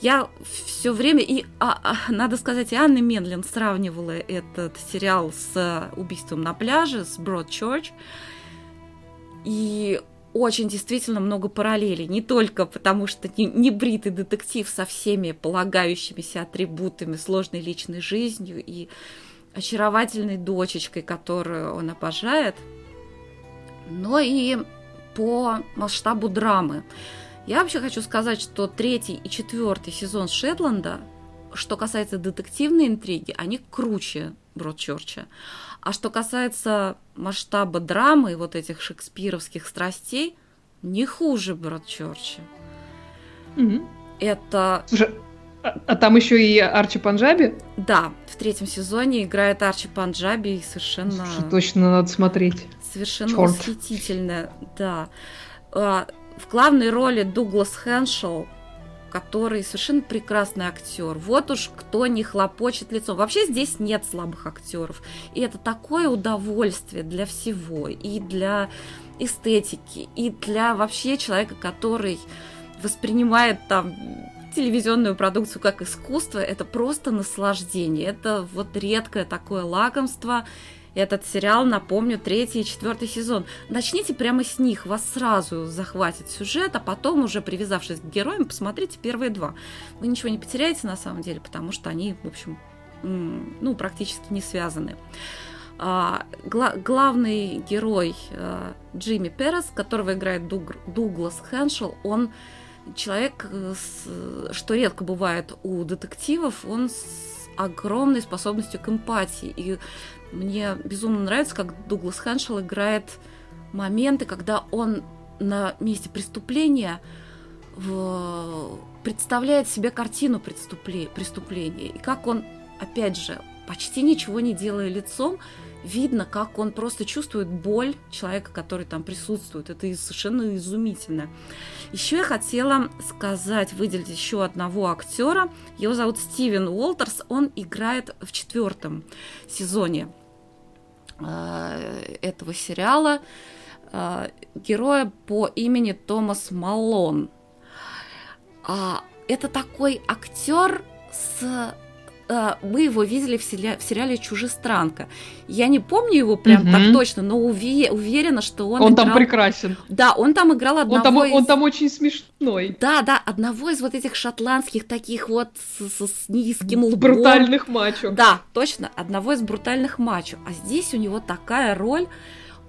Я все время, и а, а, надо сказать, и Анна Менлин сравнивала этот сериал с убийством на пляже, с Broadchurch. И очень действительно много параллелей. Не только потому, что не, не бритый детектив со всеми полагающимися атрибутами сложной личной жизнью и очаровательной дочечкой, которую он обожает. но и по масштабу драмы. Я вообще хочу сказать, что третий и четвертый сезон Шетланда, что касается детективной интриги, они круче Бродчерча. А что касается масштаба драмы, вот этих шекспировских страстей, не хуже Бродчерча. Мгм. Это Слушай, а, а там еще и Арчи Панджаби? Да, в третьем сезоне играет Арчи Панджаби и совершенно, Слушай, точно надо смотреть. Совершенно Чёрт. восхитительно, да. А, В главной роли Дуглас Хэншел, который совершенно прекрасный актер. Вот уж кто не хлопочет лицом. Вообще здесь нет слабых актеров. И это такое удовольствие для всего. И для эстетики, и для вообще человека, который воспринимает там телевизионную продукцию как искусство, это просто наслаждение. Это вот редкое такое лакомство. Этот сериал, напомню, третий и четвертый сезон. Начните прямо с них, вас сразу захватит сюжет, а потом уже привязавшись к героям, посмотрите первые два. Вы ничего не потеряете на самом деле, потому что они, в общем, ну, практически не связаны. А, гла- главный герой а, Джимми Перес, которого играет Дуг- Дуглас Хэншел, он человек, э, с- что редко бывает у детективов, он с огромной способностью к эмпатии. И мне безумно нравится, как Дуглас Хэншел играет моменты, когда он на месте преступления в- представляет себе картину преступле- преступления. И как он, опять же, почти ничего не делая лицом, видно, как он просто чувствует боль человека, который там присутствует. Это совершенно изумительно. Еще я хотела сказать, выделить еще одного актера. Его зовут Стивен Уолтерс. Он играет в четвертом сезоне этого сериала э, героя по имени Томас Малон. А, Это такой актер с э, мы его видели в, сериале, в сериале «Чужестранка». Я не помню его прям Мгм. так точно, но уве- уверена, что он, Он, там играл- прекрасен. Да, он там играл одного Он там, из... он там очень смешной. Да, да, одного из вот этих шотландских таких вот с, с- с низким лбом. Брутальных мачо. Да, точно, одного из брутальных мачо. А здесь у него такая роль.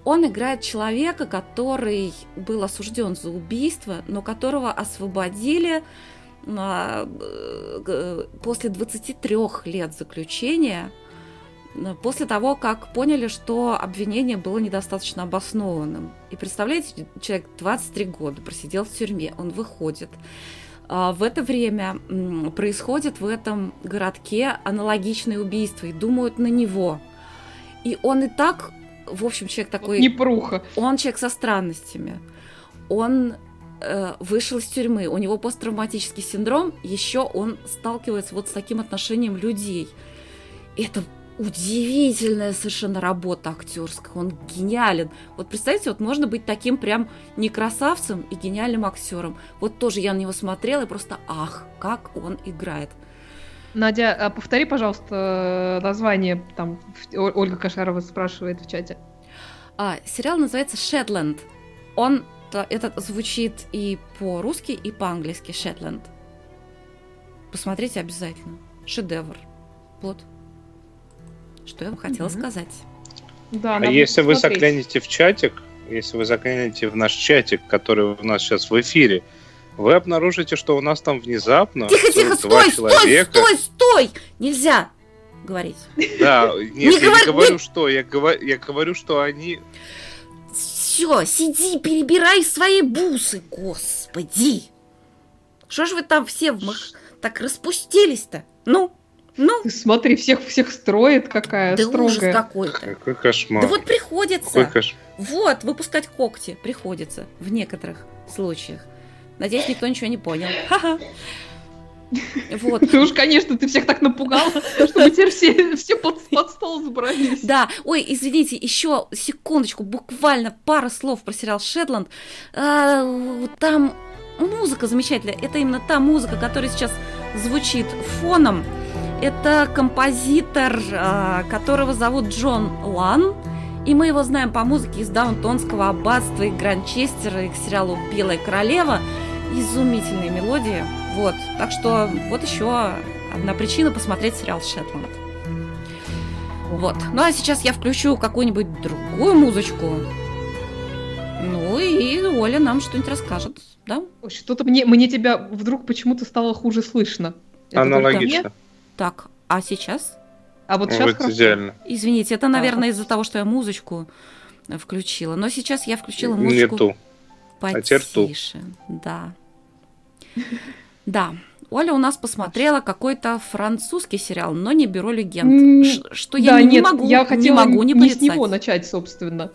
Он играет человека, который был осужден за убийство, но которого освободили после 23 лет заключения, э, после того, как поняли, что обвинение было недостаточно обоснованным. И представляете, человек 23 года просидел в тюрьме, он выходит. А В это время происходит в этом городке аналогичные убийства, и думают на него. И он и так, в общем, человек такой... Непруха. Он человек со странностями. Он э, вышел из тюрьмы, у него посттравматический синдром, еще он сталкивается вот с таким отношением людей. Это удивительная совершенно работа актерская, он гениален. Вот представьте, вот можно быть таким прям не красавцем и гениальным актером. Вот тоже я на него смотрела и просто ах, как он играет. Надя, а повтори, пожалуйста, название. Там Ольга Кошарова спрашивает в чате. А, сериал называется Шетланд. Он то- этот звучит и по-русски, и по-английски Шетланд. Посмотрите обязательно. Шедевр. Вот. Что я вам хотела Мгм. сказать. Да, А если вы посмотреть. заглянете в чатик, если вы заглянете в наш чатик, который у нас сейчас в эфире, вы обнаружите, что у нас там внезапно Тихо, тихо, 42 стой, стой, человека. стой, стой! Нельзя говорить. Да, нет, я говори- не говорю, что, я говорю, я говорю, что они Все, сиди, перебирай свои бусы, господи. Что ж вы там все в мах- так распустились-то? Ну, ну, Ты смотри, всех всех строит какая да ужас строгая. какой-то. какой кошмар. Да вот приходится. Какой кош- Вот, выпускать когти приходится в некоторых случаях. Надеюсь, никто ничего не понял. Ха-ха. Вот. Ты уж, конечно, ты всех так напугала, чтобы теперь все, все под, под стол забрались. Да, ой, извините, еще секундочку, буквально пара слов про сериал Шетланд. А, Там музыка замечательная. Это именно та музыка, которая сейчас звучит фоном. Это композитор, а, которого зовут Джон Лан. И мы его знаем по музыке из Даунтонского аббатства и Гранчестера, и к сериалу «Белая королева». Изумительные мелодии. Вот. Так что вот еще одна причина посмотреть сериал «Шетланд». Вот. Ну а сейчас я включу какую-нибудь другую музычку. Ну и Оля нам что-нибудь расскажет, да? Что-то мне, мне тебя вдруг почему-то стало хуже слышно. Это Аналогично. Так, а сейчас? А вот сейчас вот идеально. Извините, это, наверное, из-за того, что я музычку включила. Но сейчас я включила музыку Не ту. потише. А да. Да. Оля у нас посмотрела какой-то французский сериал, но не «Бюро легенд». Что я да, не, нет, могу, я хотела не могу не, не с него начать, собственно.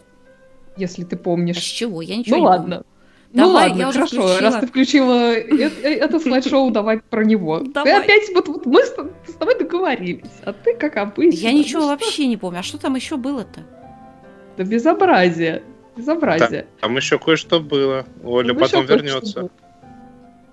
Если ты помнишь. А с чего? Я ничего ну не ладно. помню. Ну ладно, я уже хорошо, включила. раз ты включила это, это слайд-шоу, давай про него. Ты опять, вот, вот мы с, с тобой договорились, а ты как обычно. Я ничего Ну, вообще не помню. А что там еще было-то? Да безобразие, безобразие. Там еще кое-что было. Оля потом вернется.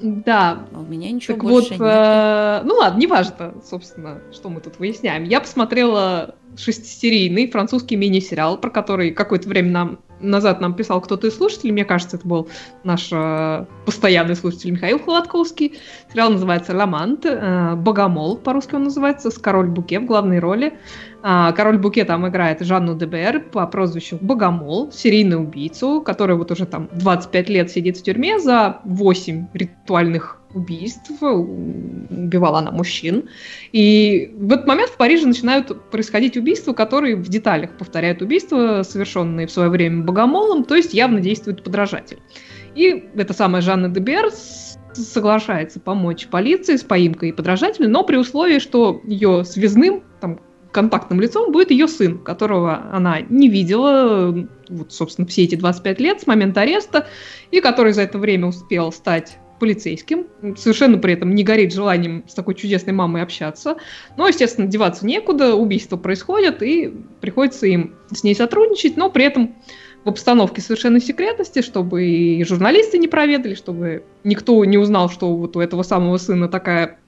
Да, А у меня ничего так больше вот, нет. э, ну ладно, неважно, собственно, что мы тут выясняем. Я посмотрела шестисерийный французский мини-сериал, про который какое-то время нам назад нам писал кто-то из слушателей, мне кажется, это был наш э, постоянный слушатель Михаил Холодковский. Сериал называется «Ламант», э, «Богомол» по-русски он называется, с Король Буке в главной роли. А, Король Буке там играет Жанну ДБР по прозвищу Богомол, серийную убийцу, который вот уже там 25 лет сидит в тюрьме за 8 ритуальных убийств, убивала она мужчин. И в этот момент в Париже начинают происходить убийства, которые в деталях повторяют убийства, совершенные в свое время Богомолом, то есть явно действует подражатель. И эта самая Жанна Дебер соглашается помочь полиции с поимкой подражателя, но при условии, что ее связным, там, контактным лицом будет ее сын, которого она не видела, вот, собственно, все эти 25 лет с момента ареста, и который за это время успел стать полицейским, совершенно при этом не горит желанием с такой чудесной мамой общаться. Но, естественно, деваться некуда, убийства происходят, и приходится им с ней сотрудничать, но при этом в обстановке совершенной секретности, чтобы и журналисты не проведали, чтобы никто не узнал, что вот у этого самого сына такая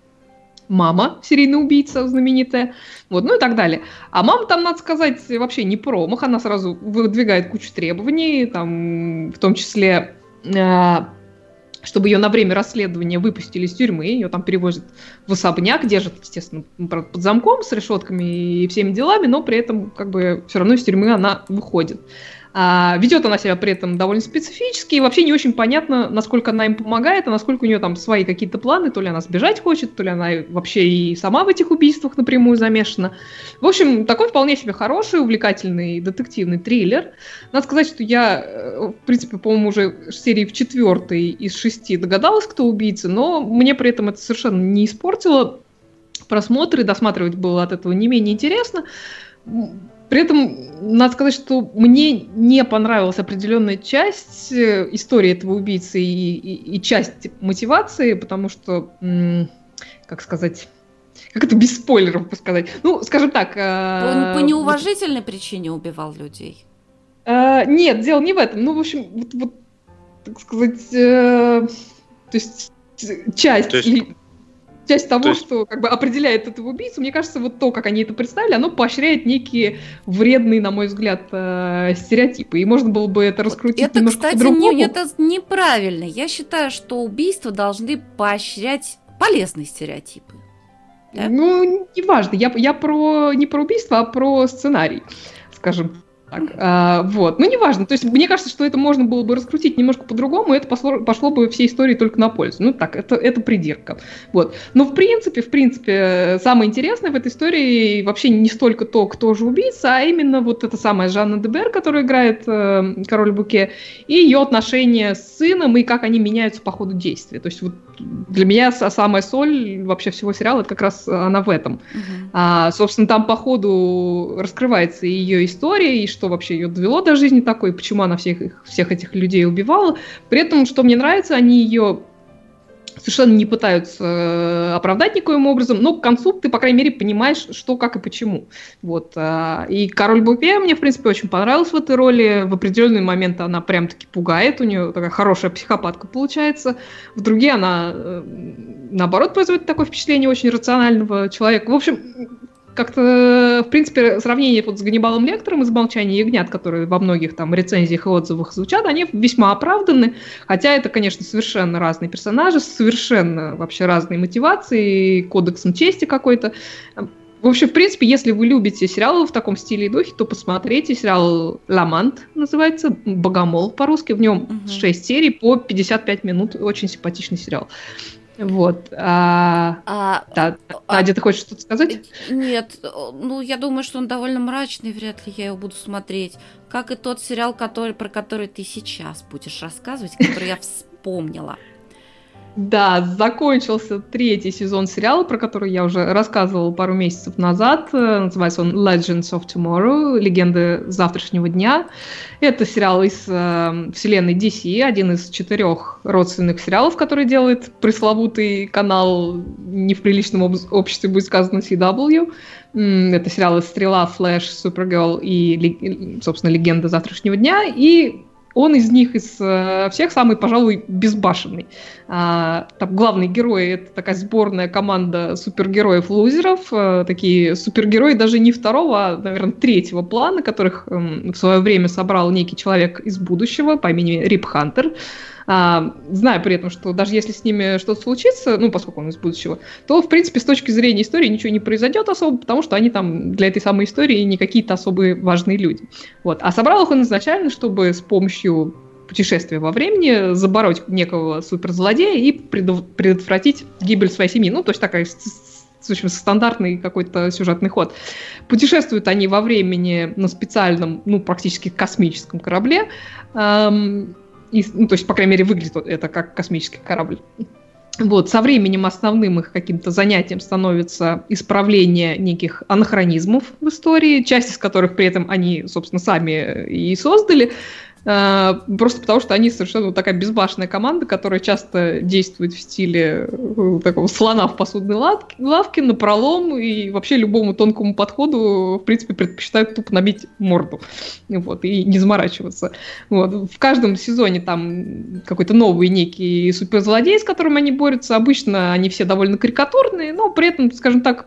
мама, серийный убийца знаменитая, вот, ну и так далее. А мама там, надо сказать, вообще не промах, она сразу выдвигает кучу требований, там, в том числе, э, чтобы ее на время расследования выпустили из тюрьмы, ее там перевозят в особняк, держат, естественно, под замком с решетками и всеми делами, но при этом как бы все равно из тюрьмы она выходит. А, ведет она себя при этом довольно специфически, и вообще не очень понятно, насколько она им помогает, а насколько у нее там свои какие-то планы, то ли она сбежать хочет, то ли она вообще и сама в этих убийствах напрямую замешана. В общем, такой вполне себе хороший, увлекательный детективный триллер. Надо сказать, что я, э, в принципе, по-моему, уже в серии в четвертой из шести догадалась, кто убийца, но мне при этом это совершенно не испортило просмотры, досматривать было от этого не менее интересно. При этом, надо сказать, что мне не понравилась определенная часть э, истории этого убийцы и, и- и часть мотивации, потому что, м, как сказать, как это без спойлеров сказать? Ну, скажем так... э, По, по неуважительной причине убивал людей. э, нет, дело не в этом. Ну, в общем, вот, вот, так сказать, э, то есть часть, То есть- или- часть того, то есть- что как бы определяет этого убийцу, мне кажется, вот то, как они это представили, оно поощряет некие вредные, на мой взгляд, э, стереотипы. И можно было бы это раскрутить Это, немножко кстати, по-другому. не, это неправильно. Я считаю, что убийства должны поощрять полезные стереотипы. да? Ну, неважно. Я, я про не про убийство, а про сценарий, скажем так. А, вот. Ну, неважно. То есть, мне кажется, что это можно было бы раскрутить немножко по-другому, и это пошло, пошло бы всей истории только на пользу. Ну, так, это, это придирка. Вот. Но, в принципе, в принципе, самое интересное в этой истории вообще не столько то, кто же убийца, а именно вот эта самая Жанна Дебер, которая играет э, Король Буке, и ее отношения с сыном, и как они меняются по ходу действия. То есть, вот для меня са- самая соль вообще всего сериала, это как раз она в этом. Мгм. А, собственно, там по ходу раскрывается ее история, и что вообще ее довело до жизни такой, почему она всех, всех этих людей убивала. При этом, что мне нравится, они ее совершенно не пытаются э, оправдать никоим образом, но к концу ты, по крайней мере, понимаешь, что, как и почему. Вот. а, И Король Бупе мне, в принципе, очень понравилась в этой роли. В определенные моменты она прям-таки пугает, у нее такая хорошая психопатка получается. В другие она, э, наоборот, производит такое впечатление очень рационального человека. В общем, как-то, в принципе, сравнение вот с Ганнибалом Лектором из «Молчания ягнят», которые во многих там рецензиях и отзывах звучат, они весьма оправданы, хотя это, конечно, совершенно разные персонажи, совершенно вообще разные мотивации, кодексом чести какой-то. В общем, в принципе, если вы любите сериалы в таком стиле и духе, то посмотрите сериал «Ламант» называется, «Богомол» по-русски. В нем угу. 6 серий по 55 минут. Очень симпатичный сериал. Вот. А, а, да. а, Надя, ты хочешь что-то сказать? Нет, ну я думаю, что он довольно мрачный, вряд ли я его буду смотреть. Как и тот сериал, который, про который ты сейчас будешь рассказывать, который я вспомнила. Да, закончился третий сезон сериала, про который я уже рассказывала пару месяцев назад. Называется он Legends of Tomorrow, Легенды завтрашнего дня. Это сериал из э, вселенной DC, один из четырех родственных сериалов, который делает пресловутый канал не в приличном обществе, будет сказано CW. Это сериалы «Стрела», «Флэш», «Супергерл» и, собственно, «Легенда завтрашнего дня». И он из них, из э, всех, самый, пожалуй, безбашенный. А, там главный герой — это такая сборная команда супергероев-лузеров, а, такие супергерои даже не второго, а, наверное, третьего плана, которых а, в свое время собрал некий человек из будущего по имени Рип Хантер. Зная при этом, что даже если с ними что-то случится, ну, поскольку он из будущего, то, в принципе, с точки зрения истории ничего не произойдет особо, потому что они там для этой самой истории не какие-то особые важные люди. Вот. А собрал их он изначально, чтобы с помощью путешествия во времени забороть некого суперзлодея и предотвратить гибель своей семьи. Ну, то есть такая в общем, стандартный какой-то сюжетный ход. Путешествуют они во времени на специальном, ну, практически космическом корабле. И, ну, то есть, по крайней мере, выглядит это как космический корабль. Вот, со временем основным их каким-то занятием становится исправление неких анахронизмов в истории, часть из которых при этом они, собственно, сами и создали. Э, просто потому, что они совершенно вот такая безбашенная команда, которая часто действует в стиле э, такого слона в посудной лавке, лавке на пролом и вообще любому тонкому подходу, в принципе, предпочитают тупо набить морду вот, и не заморачиваться. Вот. В каждом сезоне там какой-то новый некий суперзлодей, с которым они борются. Обычно они все довольно карикатурные, но при этом, скажем так,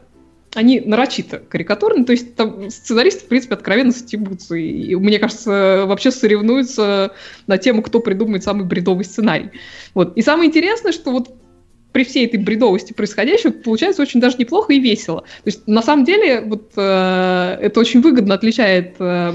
они нарочито карикатурны, то есть там сценаристы, в принципе, откровенно стебутся. И, мне кажется, вообще соревнуются на тему, кто придумает самый бредовый сценарий. Вот. И самое интересное, что вот при всей этой бредовости происходящего получается очень даже неплохо и весело. То есть, на самом деле, вот э, это очень выгодно отличает э,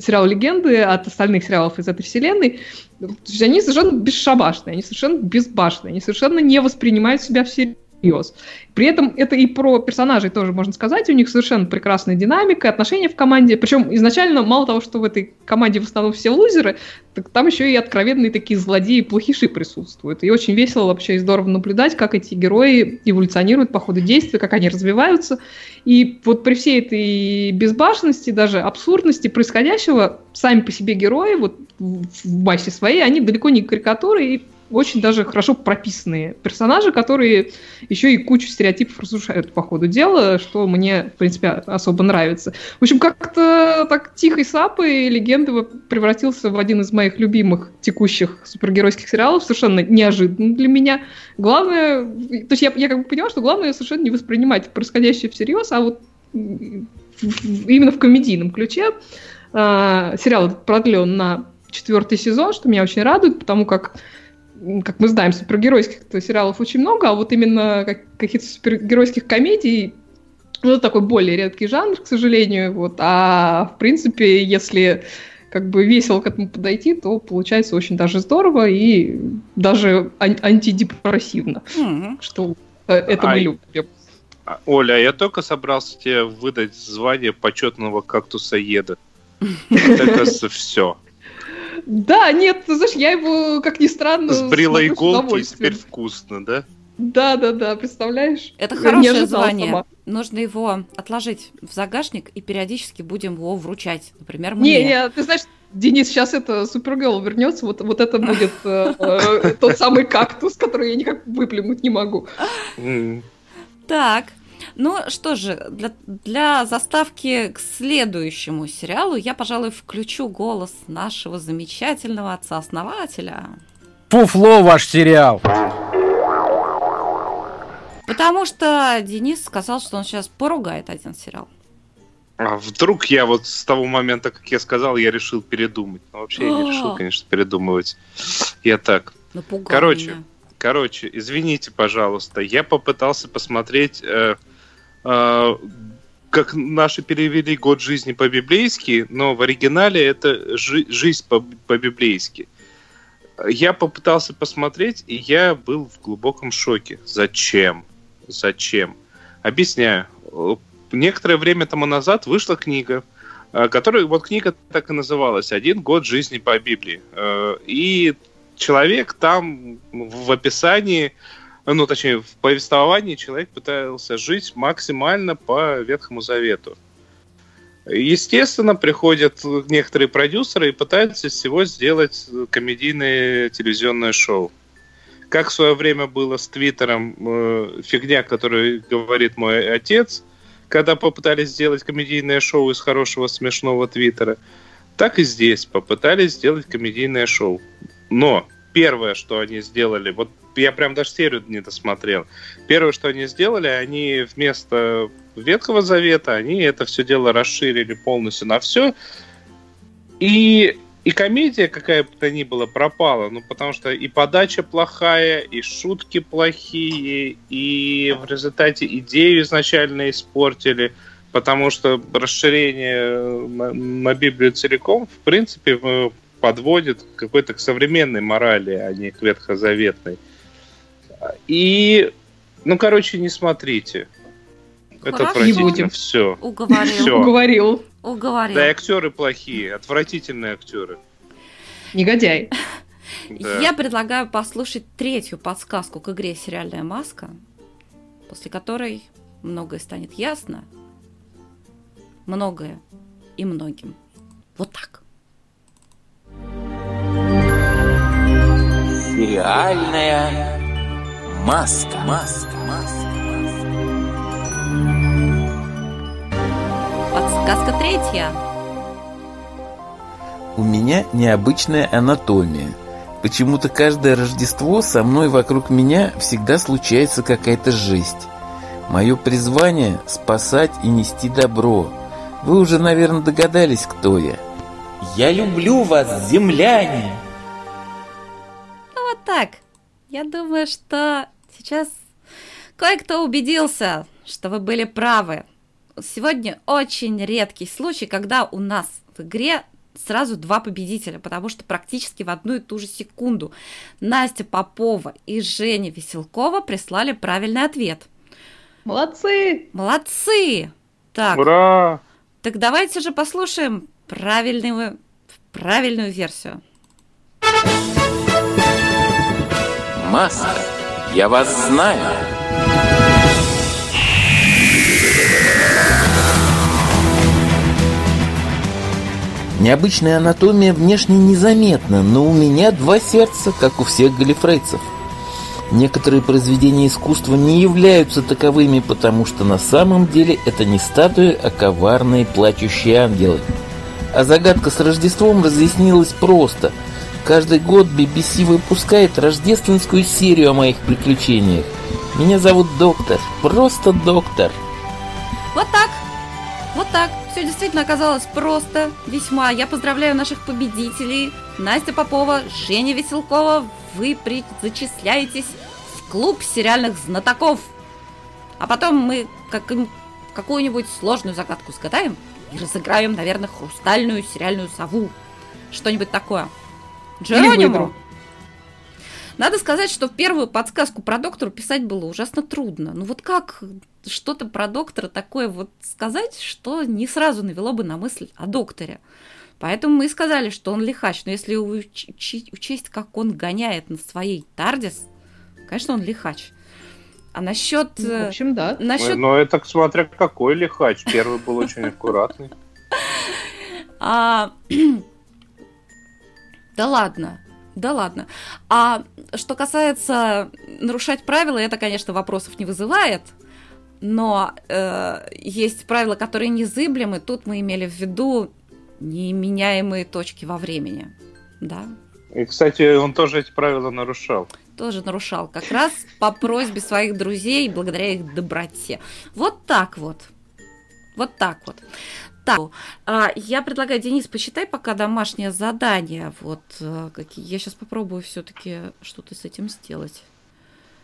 сериал «Легенды» от остальных сериалов из этой вселенной. То есть, они совершенно бесшабашные, они совершенно безбашенные, они совершенно не воспринимают себя всерьез всерьез. При этом это и про персонажей тоже можно сказать. У них совершенно прекрасная динамика, отношения в команде. Причем изначально мало того, что в этой команде в основном все лузеры, так там еще и откровенные такие злодеи и плохиши присутствуют. И очень весело вообще и здорово наблюдать, как эти герои эволюционируют по ходу действия, как они развиваются. И вот при всей этой безбашенности, даже абсурдности происходящего, сами по себе герои, вот в массе своей, они далеко не карикатуры, и очень даже хорошо прописанные персонажи, которые еще и кучу стереотипов разрушают по ходу дела, что мне, в принципе, особо нравится. В общем, как-то так тихой сапой легенды превратился в один из моих любимых текущих супергеройских сериалов, совершенно неожиданно для меня. Главное, то есть я, я как бы поняла, что главное совершенно не воспринимать происходящее всерьез, а вот именно в комедийном ключе. Э, сериал продлен на четвертый сезон, что меня очень радует, потому как как мы знаем, супергеройских сериалов очень много, а вот именно как, каких-то супергеройских комедий ну, это такой более редкий жанр, к сожалению. Вот. А в принципе, если как бы весело к этому подойти, то получается очень даже здорово и даже ан- антидепрессивно, mm-hmm. что э, это мы а, любим. А, Оля, я только собрался тебе выдать звание почетного кактуса еда. Это все. Да, нет, ты знаешь, я его, как ни странно, Сбрила иголки и теперь вкусно, да? Да, да, да, представляешь? Это хорошее звание. Сама. Нужно его отложить в загашник и периодически будем его вручать. Например, мне. Не, не, ты знаешь, Денис, сейчас это Супергерл вернется, вот, вот это будет э, э, тот самый кактус, который я никак выплюнуть не могу. Так, ну что же, для, для заставки к следующему сериалу я, пожалуй, включу голос нашего замечательного отца-основателя. Фуфло ваш сериал! Потому что Денис сказал, что он сейчас поругает один сериал. А вдруг я вот с того момента, как я сказал, я решил передумать. Но вообще я не решил, конечно, передумывать. Я так. Напугал короче, меня. короче, извините, пожалуйста, я попытался посмотреть Э, как наши перевели год жизни по-библейски, но в оригинале это жи- жизнь по- по-библейски. Я попытался посмотреть, и я был в глубоком шоке. Зачем? Зачем? Объясняю. Некоторое время тому назад вышла книга, э, которая, вот книга так и называлась «Один год жизни по Библии». Э, И человек там в описании ну, точнее, в повествовании человек пытался жить максимально по Ветхому Завету. Естественно, приходят некоторые продюсеры и пытаются из всего сделать комедийное телевизионное шоу. Как в свое время было с Твиттером э, фигня, которую говорит мой отец, когда попытались сделать комедийное шоу из хорошего смешного Твиттера, так и здесь попытались сделать комедийное шоу. Но первое, что они сделали, вот я прям даже серию не досмотрел. Первое, что они сделали, они вместо Ветхого Завета, они это все дело расширили полностью на все. И, и комедия, какая бы то ни была, пропала. Ну, потому что и подача плохая, и шутки плохие, и в результате идею изначально испортили. Потому что расширение на, на Библию целиком, в принципе, подводит какой-то к современной морали, а не к ветхозаветной. И, ну, короче, не смотрите. Это Хорошо. отвратительно. Не будем. Все. Уговорил. Всё. Уговорил. Уговорил. Да, и актеры плохие, отвратительные актеры. Негодяй. Да. Я предлагаю послушать третью подсказку к игре «Сериальная маска», после которой многое станет ясно. Многое и многим. Вот так. Сериальная маска. Маска. Маска. Подсказка третья. У меня необычная анатомия. Почему-то каждое Рождество со мной вокруг меня всегда случается какая-то жесть. Мое призвание – спасать и нести добро. Вы уже, наверное, догадались, кто я. Я люблю вас, земляне! Ну вот так. Я думаю, что сейчас кое-кто убедился, что вы были правы. Сегодня очень редкий случай, когда у нас в игре сразу два победителя, потому что практически в одну и ту же секунду Настя Попова и Женя Веселкова прислали правильный ответ. Молодцы! Молодцы! Так, Ура! так давайте же послушаем правильную, правильную версию. Маска. Я вас знаю. Необычная анатомия внешне незаметна, но у меня два сердца, как у всех галифрейцев. Некоторые произведения искусства не являются таковыми, потому что на самом деле это не статуи, а коварные плачущие ангелы. А загадка с Рождеством разъяснилась просто. Каждый год BBC выпускает рождественскую серию о моих приключениях. Меня зовут Доктор, просто Доктор. Вот так. Вот так. Все действительно оказалось просто, весьма. Я поздравляю наших победителей. Настя Попова, Женя Веселкова. Вы при... зачисляетесь в клуб сериальных знатоков. А потом мы как... какую-нибудь сложную загадку сгадаем и разыграем, наверное, хрустальную сериальную сову. Что-нибудь такое. Джеронимо. Надо сказать, что первую подсказку про доктора писать было ужасно трудно. Ну вот как что-то про доктора такое вот сказать, что не сразу навело бы на мысль о докторе. Поэтому мы и сказали, что он лихач. Но если уч- учесть, как он гоняет на своей Тардис, конечно, он лихач. А насчет... Ну, В э, общем, да. насчет Но это смотря какой лихач. Первый был очень аккуратный. Да ладно, да ладно. А что касается нарушать правила, это, конечно, вопросов не вызывает. Но э, есть правила, которые незыблемы. Тут мы имели в виду неменяемые точки во времени. Да, И, кстати, он тоже эти правила нарушал. тоже нарушал. Как раз по просьбе своих друзей, благодаря их доброте. Вот так вот. Вот так вот. Так, а, я предлагаю, Денис, посчитай пока домашнее задание. Вот э, какие. Я сейчас попробую все-таки что-то с этим сделать.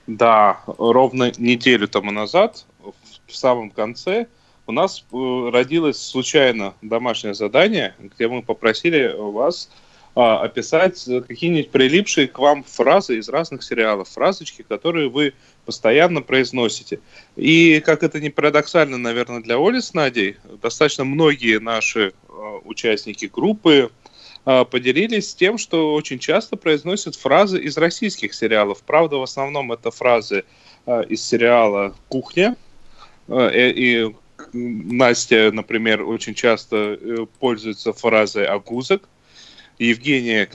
Да, ровно неделю тому назад, в- самом конце, у нас э, родилось случайно домашнее задание, где мы попросили вас а, описать какие-нибудь прилипшие к вам фразы из разных сериалов, фразочки, которые вы постоянно произносите. И, как это не парадоксально, наверное, для Оли с Надей, достаточно многие наши а, участники группы а, поделились тем, что очень часто произносят фразы из российских сериалов. Правда, в основном это фразы а, из сериала «Кухня». А, и Настя, например, очень часто э, пользуется фразой «агузок». Евгения,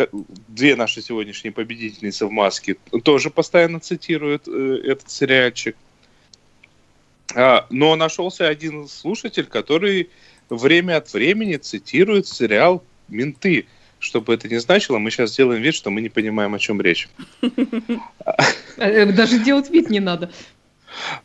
две наши сегодняшние победительницы в маске, тоже постоянно цитируют э, этот сериальчик. Но нашелся один слушатель, который время от времени цитирует сериал «Менты» что бы это ни значило, мы сейчас сделаем вид, что мы не понимаем, о чем речь. Э, даже делать вид не надо.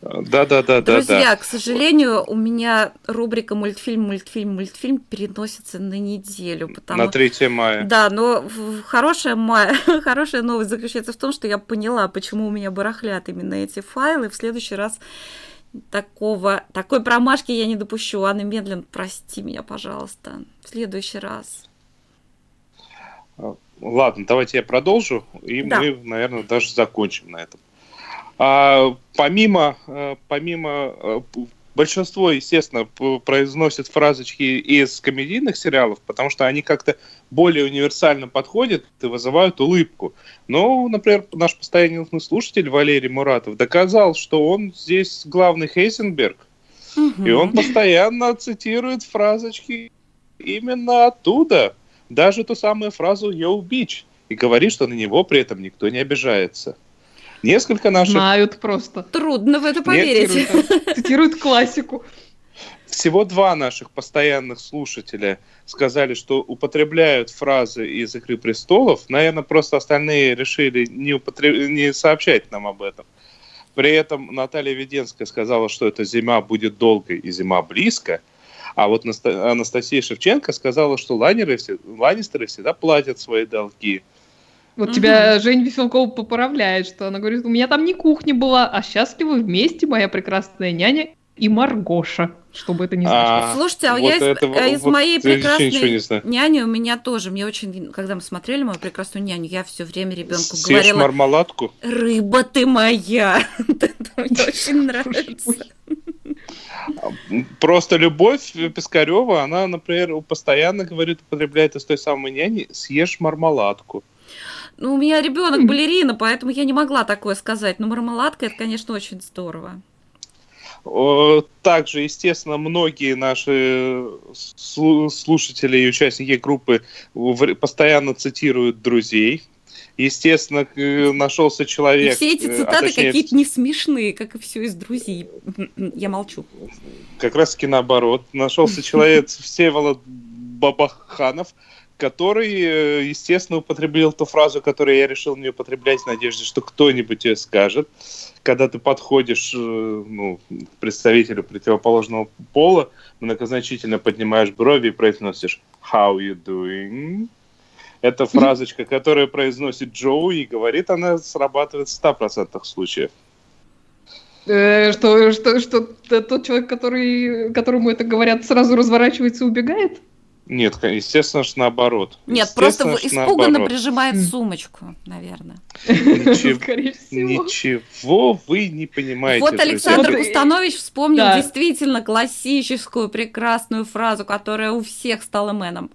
Да, да, да, да. Друзья, да. к сожалению, у меня рубрика мультфильм, мультфильм, мультфильм переносится на неделю. Потому... На 3 мая. Да, но хорошая, мая... хорошая новость заключается в том, что я поняла, почему у меня барахлят именно эти файлы. В следующий раз такого, такой промашки я не допущу. Анна Медлен, прости меня, пожалуйста. В следующий раз. Ладно, давайте я продолжу, и да. мы, наверное, даже закончим на этом. А, помимо, э, помимо э, большинство, естественно, произносит фразочки из комедийных сериалов, потому что они как-то более универсально подходят и вызывают улыбку. Но, например, наш постоянный слушатель Валерий Муратов доказал, что он здесь главный Хейзенберг, угу. и он постоянно цитирует фразочки именно оттуда – даже ту самую фразу «Йоу, бич» и говорит, что на него при этом никто не обижается. Несколько наших... Знают просто. Трудно в это поверить. Цитируют, цитируют классику. Всего два наших постоянных слушателя сказали, что употребляют фразы из «Игры престолов». Наверное, просто остальные решили не, употреб... не сообщать нам об этом. При этом Наталья Веденская сказала, что эта зима будет долгой и зима близко – а вот Анастасия Шевченко сказала, что лайнеры, ланнистеры всегда платят свои долги. Вот угу. тебя Жень Веселкова поправляет, что она говорит, у меня там не кухня была, а счастливы вместе моя прекрасная няня и Маргоша, чтобы это не значило. А, Слушайте, а вот я из, этого, а из вот моей прекрасной няни у меня тоже, мне очень, когда мы смотрели мою прекрасную няню, я все время ребенку говорила... мармеладку? Рыба ты моя! Это мне очень нравится. Просто любовь Пискарева, она, например, постоянно говорит, употребляет из той самой няни, съешь мармеладку. Ну, у меня ребенок балерина, поэтому я не могла такое сказать. Но мармеладка это, конечно, очень здорово. Также, естественно, многие наши слушатели и участники группы постоянно цитируют друзей. Естественно, нашелся человек. И все эти э, цитаты а точнее, какие-то не смешные, как и все из друзей. Я молчу. Как раз таки наоборот. Нашелся человек Всеволод Бабаханов, который, э, естественно, употребил ту фразу, которую я решил не употреблять в надежде, что кто-нибудь тебе скажет. Когда ты подходишь э, ну, к представителю противоположного пола, многозначительно поднимаешь брови и произносишь «How you doing?» Это фразочка, которую произносит Джоу, и говорит она, срабатывает в 100% случаев. Э, что, что, что тот человек, который, которому это говорят, сразу разворачивается и убегает? Нет, естественно, что наоборот. Нет, просто испуганно наоборот. прижимает сумочку, наверное. Ничего, ничего вы не понимаете. Вот Александр Кустанович вспомнил да. действительно классическую прекрасную фразу, которая у всех стала мэном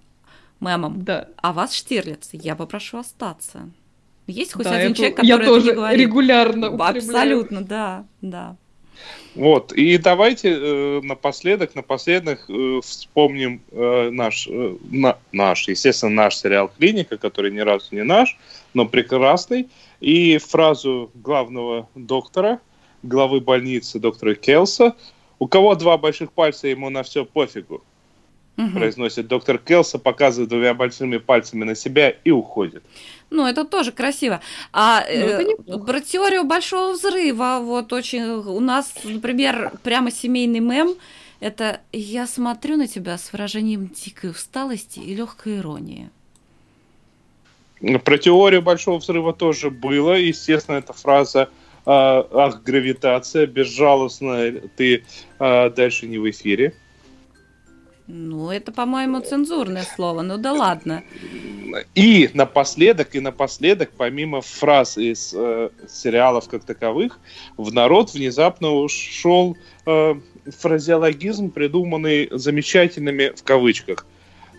мемом. Да. А вас, Штирлиц, я попрошу остаться. Есть хоть да, один это, человек, который я тоже не говорит? регулярно Абсолютно, да, да. Вот, и давайте э, напоследок, напоследок э, вспомним э, наш, э, на, наш, естественно, наш сериал «Клиника», который ни разу не наш, но прекрасный, и фразу главного доктора, главы больницы доктора Келса, у кого два больших пальца, ему на все пофигу угу. произносит доктор Келса, показывает двумя большими пальцами на себя и уходит. Ну, это тоже красиво. А ну, э, про теорию большого взрыва, вот очень у нас, например, прямо семейный мем. Это я смотрю на тебя с выражением дикой усталости и легкой иронии. Про теорию большого взрыва тоже было. Естественно, эта фраза «Ах, гравитация, безжалостная, ты а, дальше не в эфире». Ну, это, по-моему, цензурное слово. Ну да ладно. И напоследок, и напоследок, помимо фраз из э, сериалов как таковых, в народ внезапно ушел э, фразеологизм, придуманный замечательными в кавычках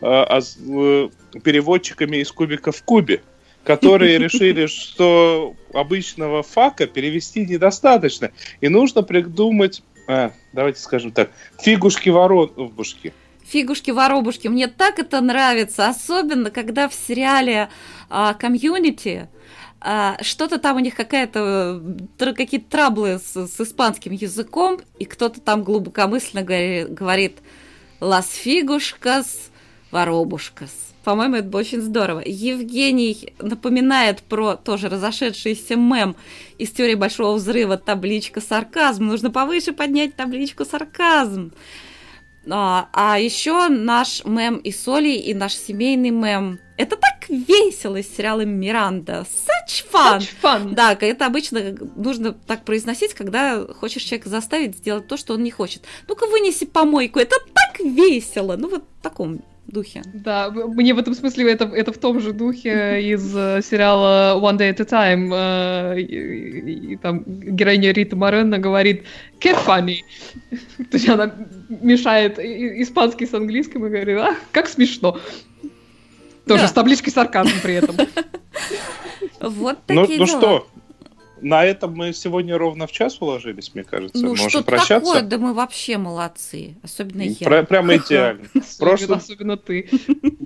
э, а, э, переводчиками из кубика в кубе, которые решили, что обычного фака перевести недостаточно, и нужно придумать, э, давайте скажем так, фигушки-воробушки. Фигушки-воробушки. Мне так это нравится, особенно когда в сериале а, комьюнити а, что-то там у них какая-то какие-то траблы с, с испанским языком, и кто-то там глубокомысленно говорит, говорит «Лас фигушкас, воробушкас». По-моему, это очень здорово. Евгений напоминает про тоже разошедшийся мем из теории Большого Взрыва табличка сарказм. Нужно повыше поднять табличку сарказм. А, а еще наш мем и соли, и наш семейный мем. Это так весело из сериала Миранда. Such fun! Such fun! Да, это обычно нужно так произносить, когда хочешь человека заставить сделать то, что он не хочет. Ну-ка вынеси помойку, это так весело! Ну вот в таком духе. Да, мне в этом смысле это, это в том же духе из э, сериала One Day at a Time. Э, и, и, там героиня Рита Моренна говорит «Cat funny». То есть она мешает испанский с английским и говорит «А, как смешно». Тоже да. с табличкой сарказм при этом. Вот такие ну, ну что, на этом мы сегодня ровно в час уложились, мне кажется. Ну, Можем что прощаться. такое? Да мы вообще молодцы. Особенно я. Про- прямо идеально. Прошлый... Особенно ты.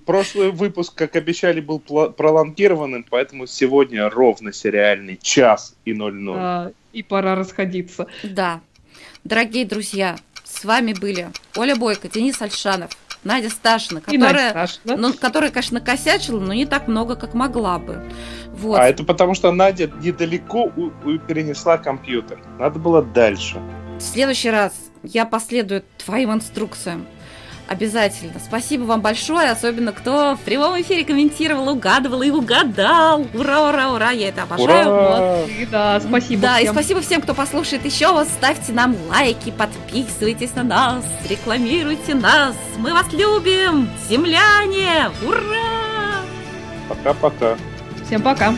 Прошлый выпуск, как обещали, был пролонгированным, поэтому сегодня ровно сериальный час и 00. А, и пора расходиться. Да. Дорогие друзья, с вами были Оля Бойко, Денис Альшанов, Надя Сташина, которая, Сташина. Ну, которая, конечно, косячила, но не так много, как могла бы. Вот. А это потому, что Надя недалеко у, у перенесла компьютер. Надо было дальше. В следующий раз я последую твоим инструкциям. Обязательно. Спасибо вам большое, особенно кто в прямом эфире комментировал, угадывал и угадал. Ура, ура, ура, я это обожаю. Ура! Вот. Да, спасибо Да, всем. и спасибо всем, кто послушает еще раз. Ставьте нам лайки, подписывайтесь на нас, рекламируйте нас. Мы вас любим, земляне! Ура! Пока-пока. Всем пока.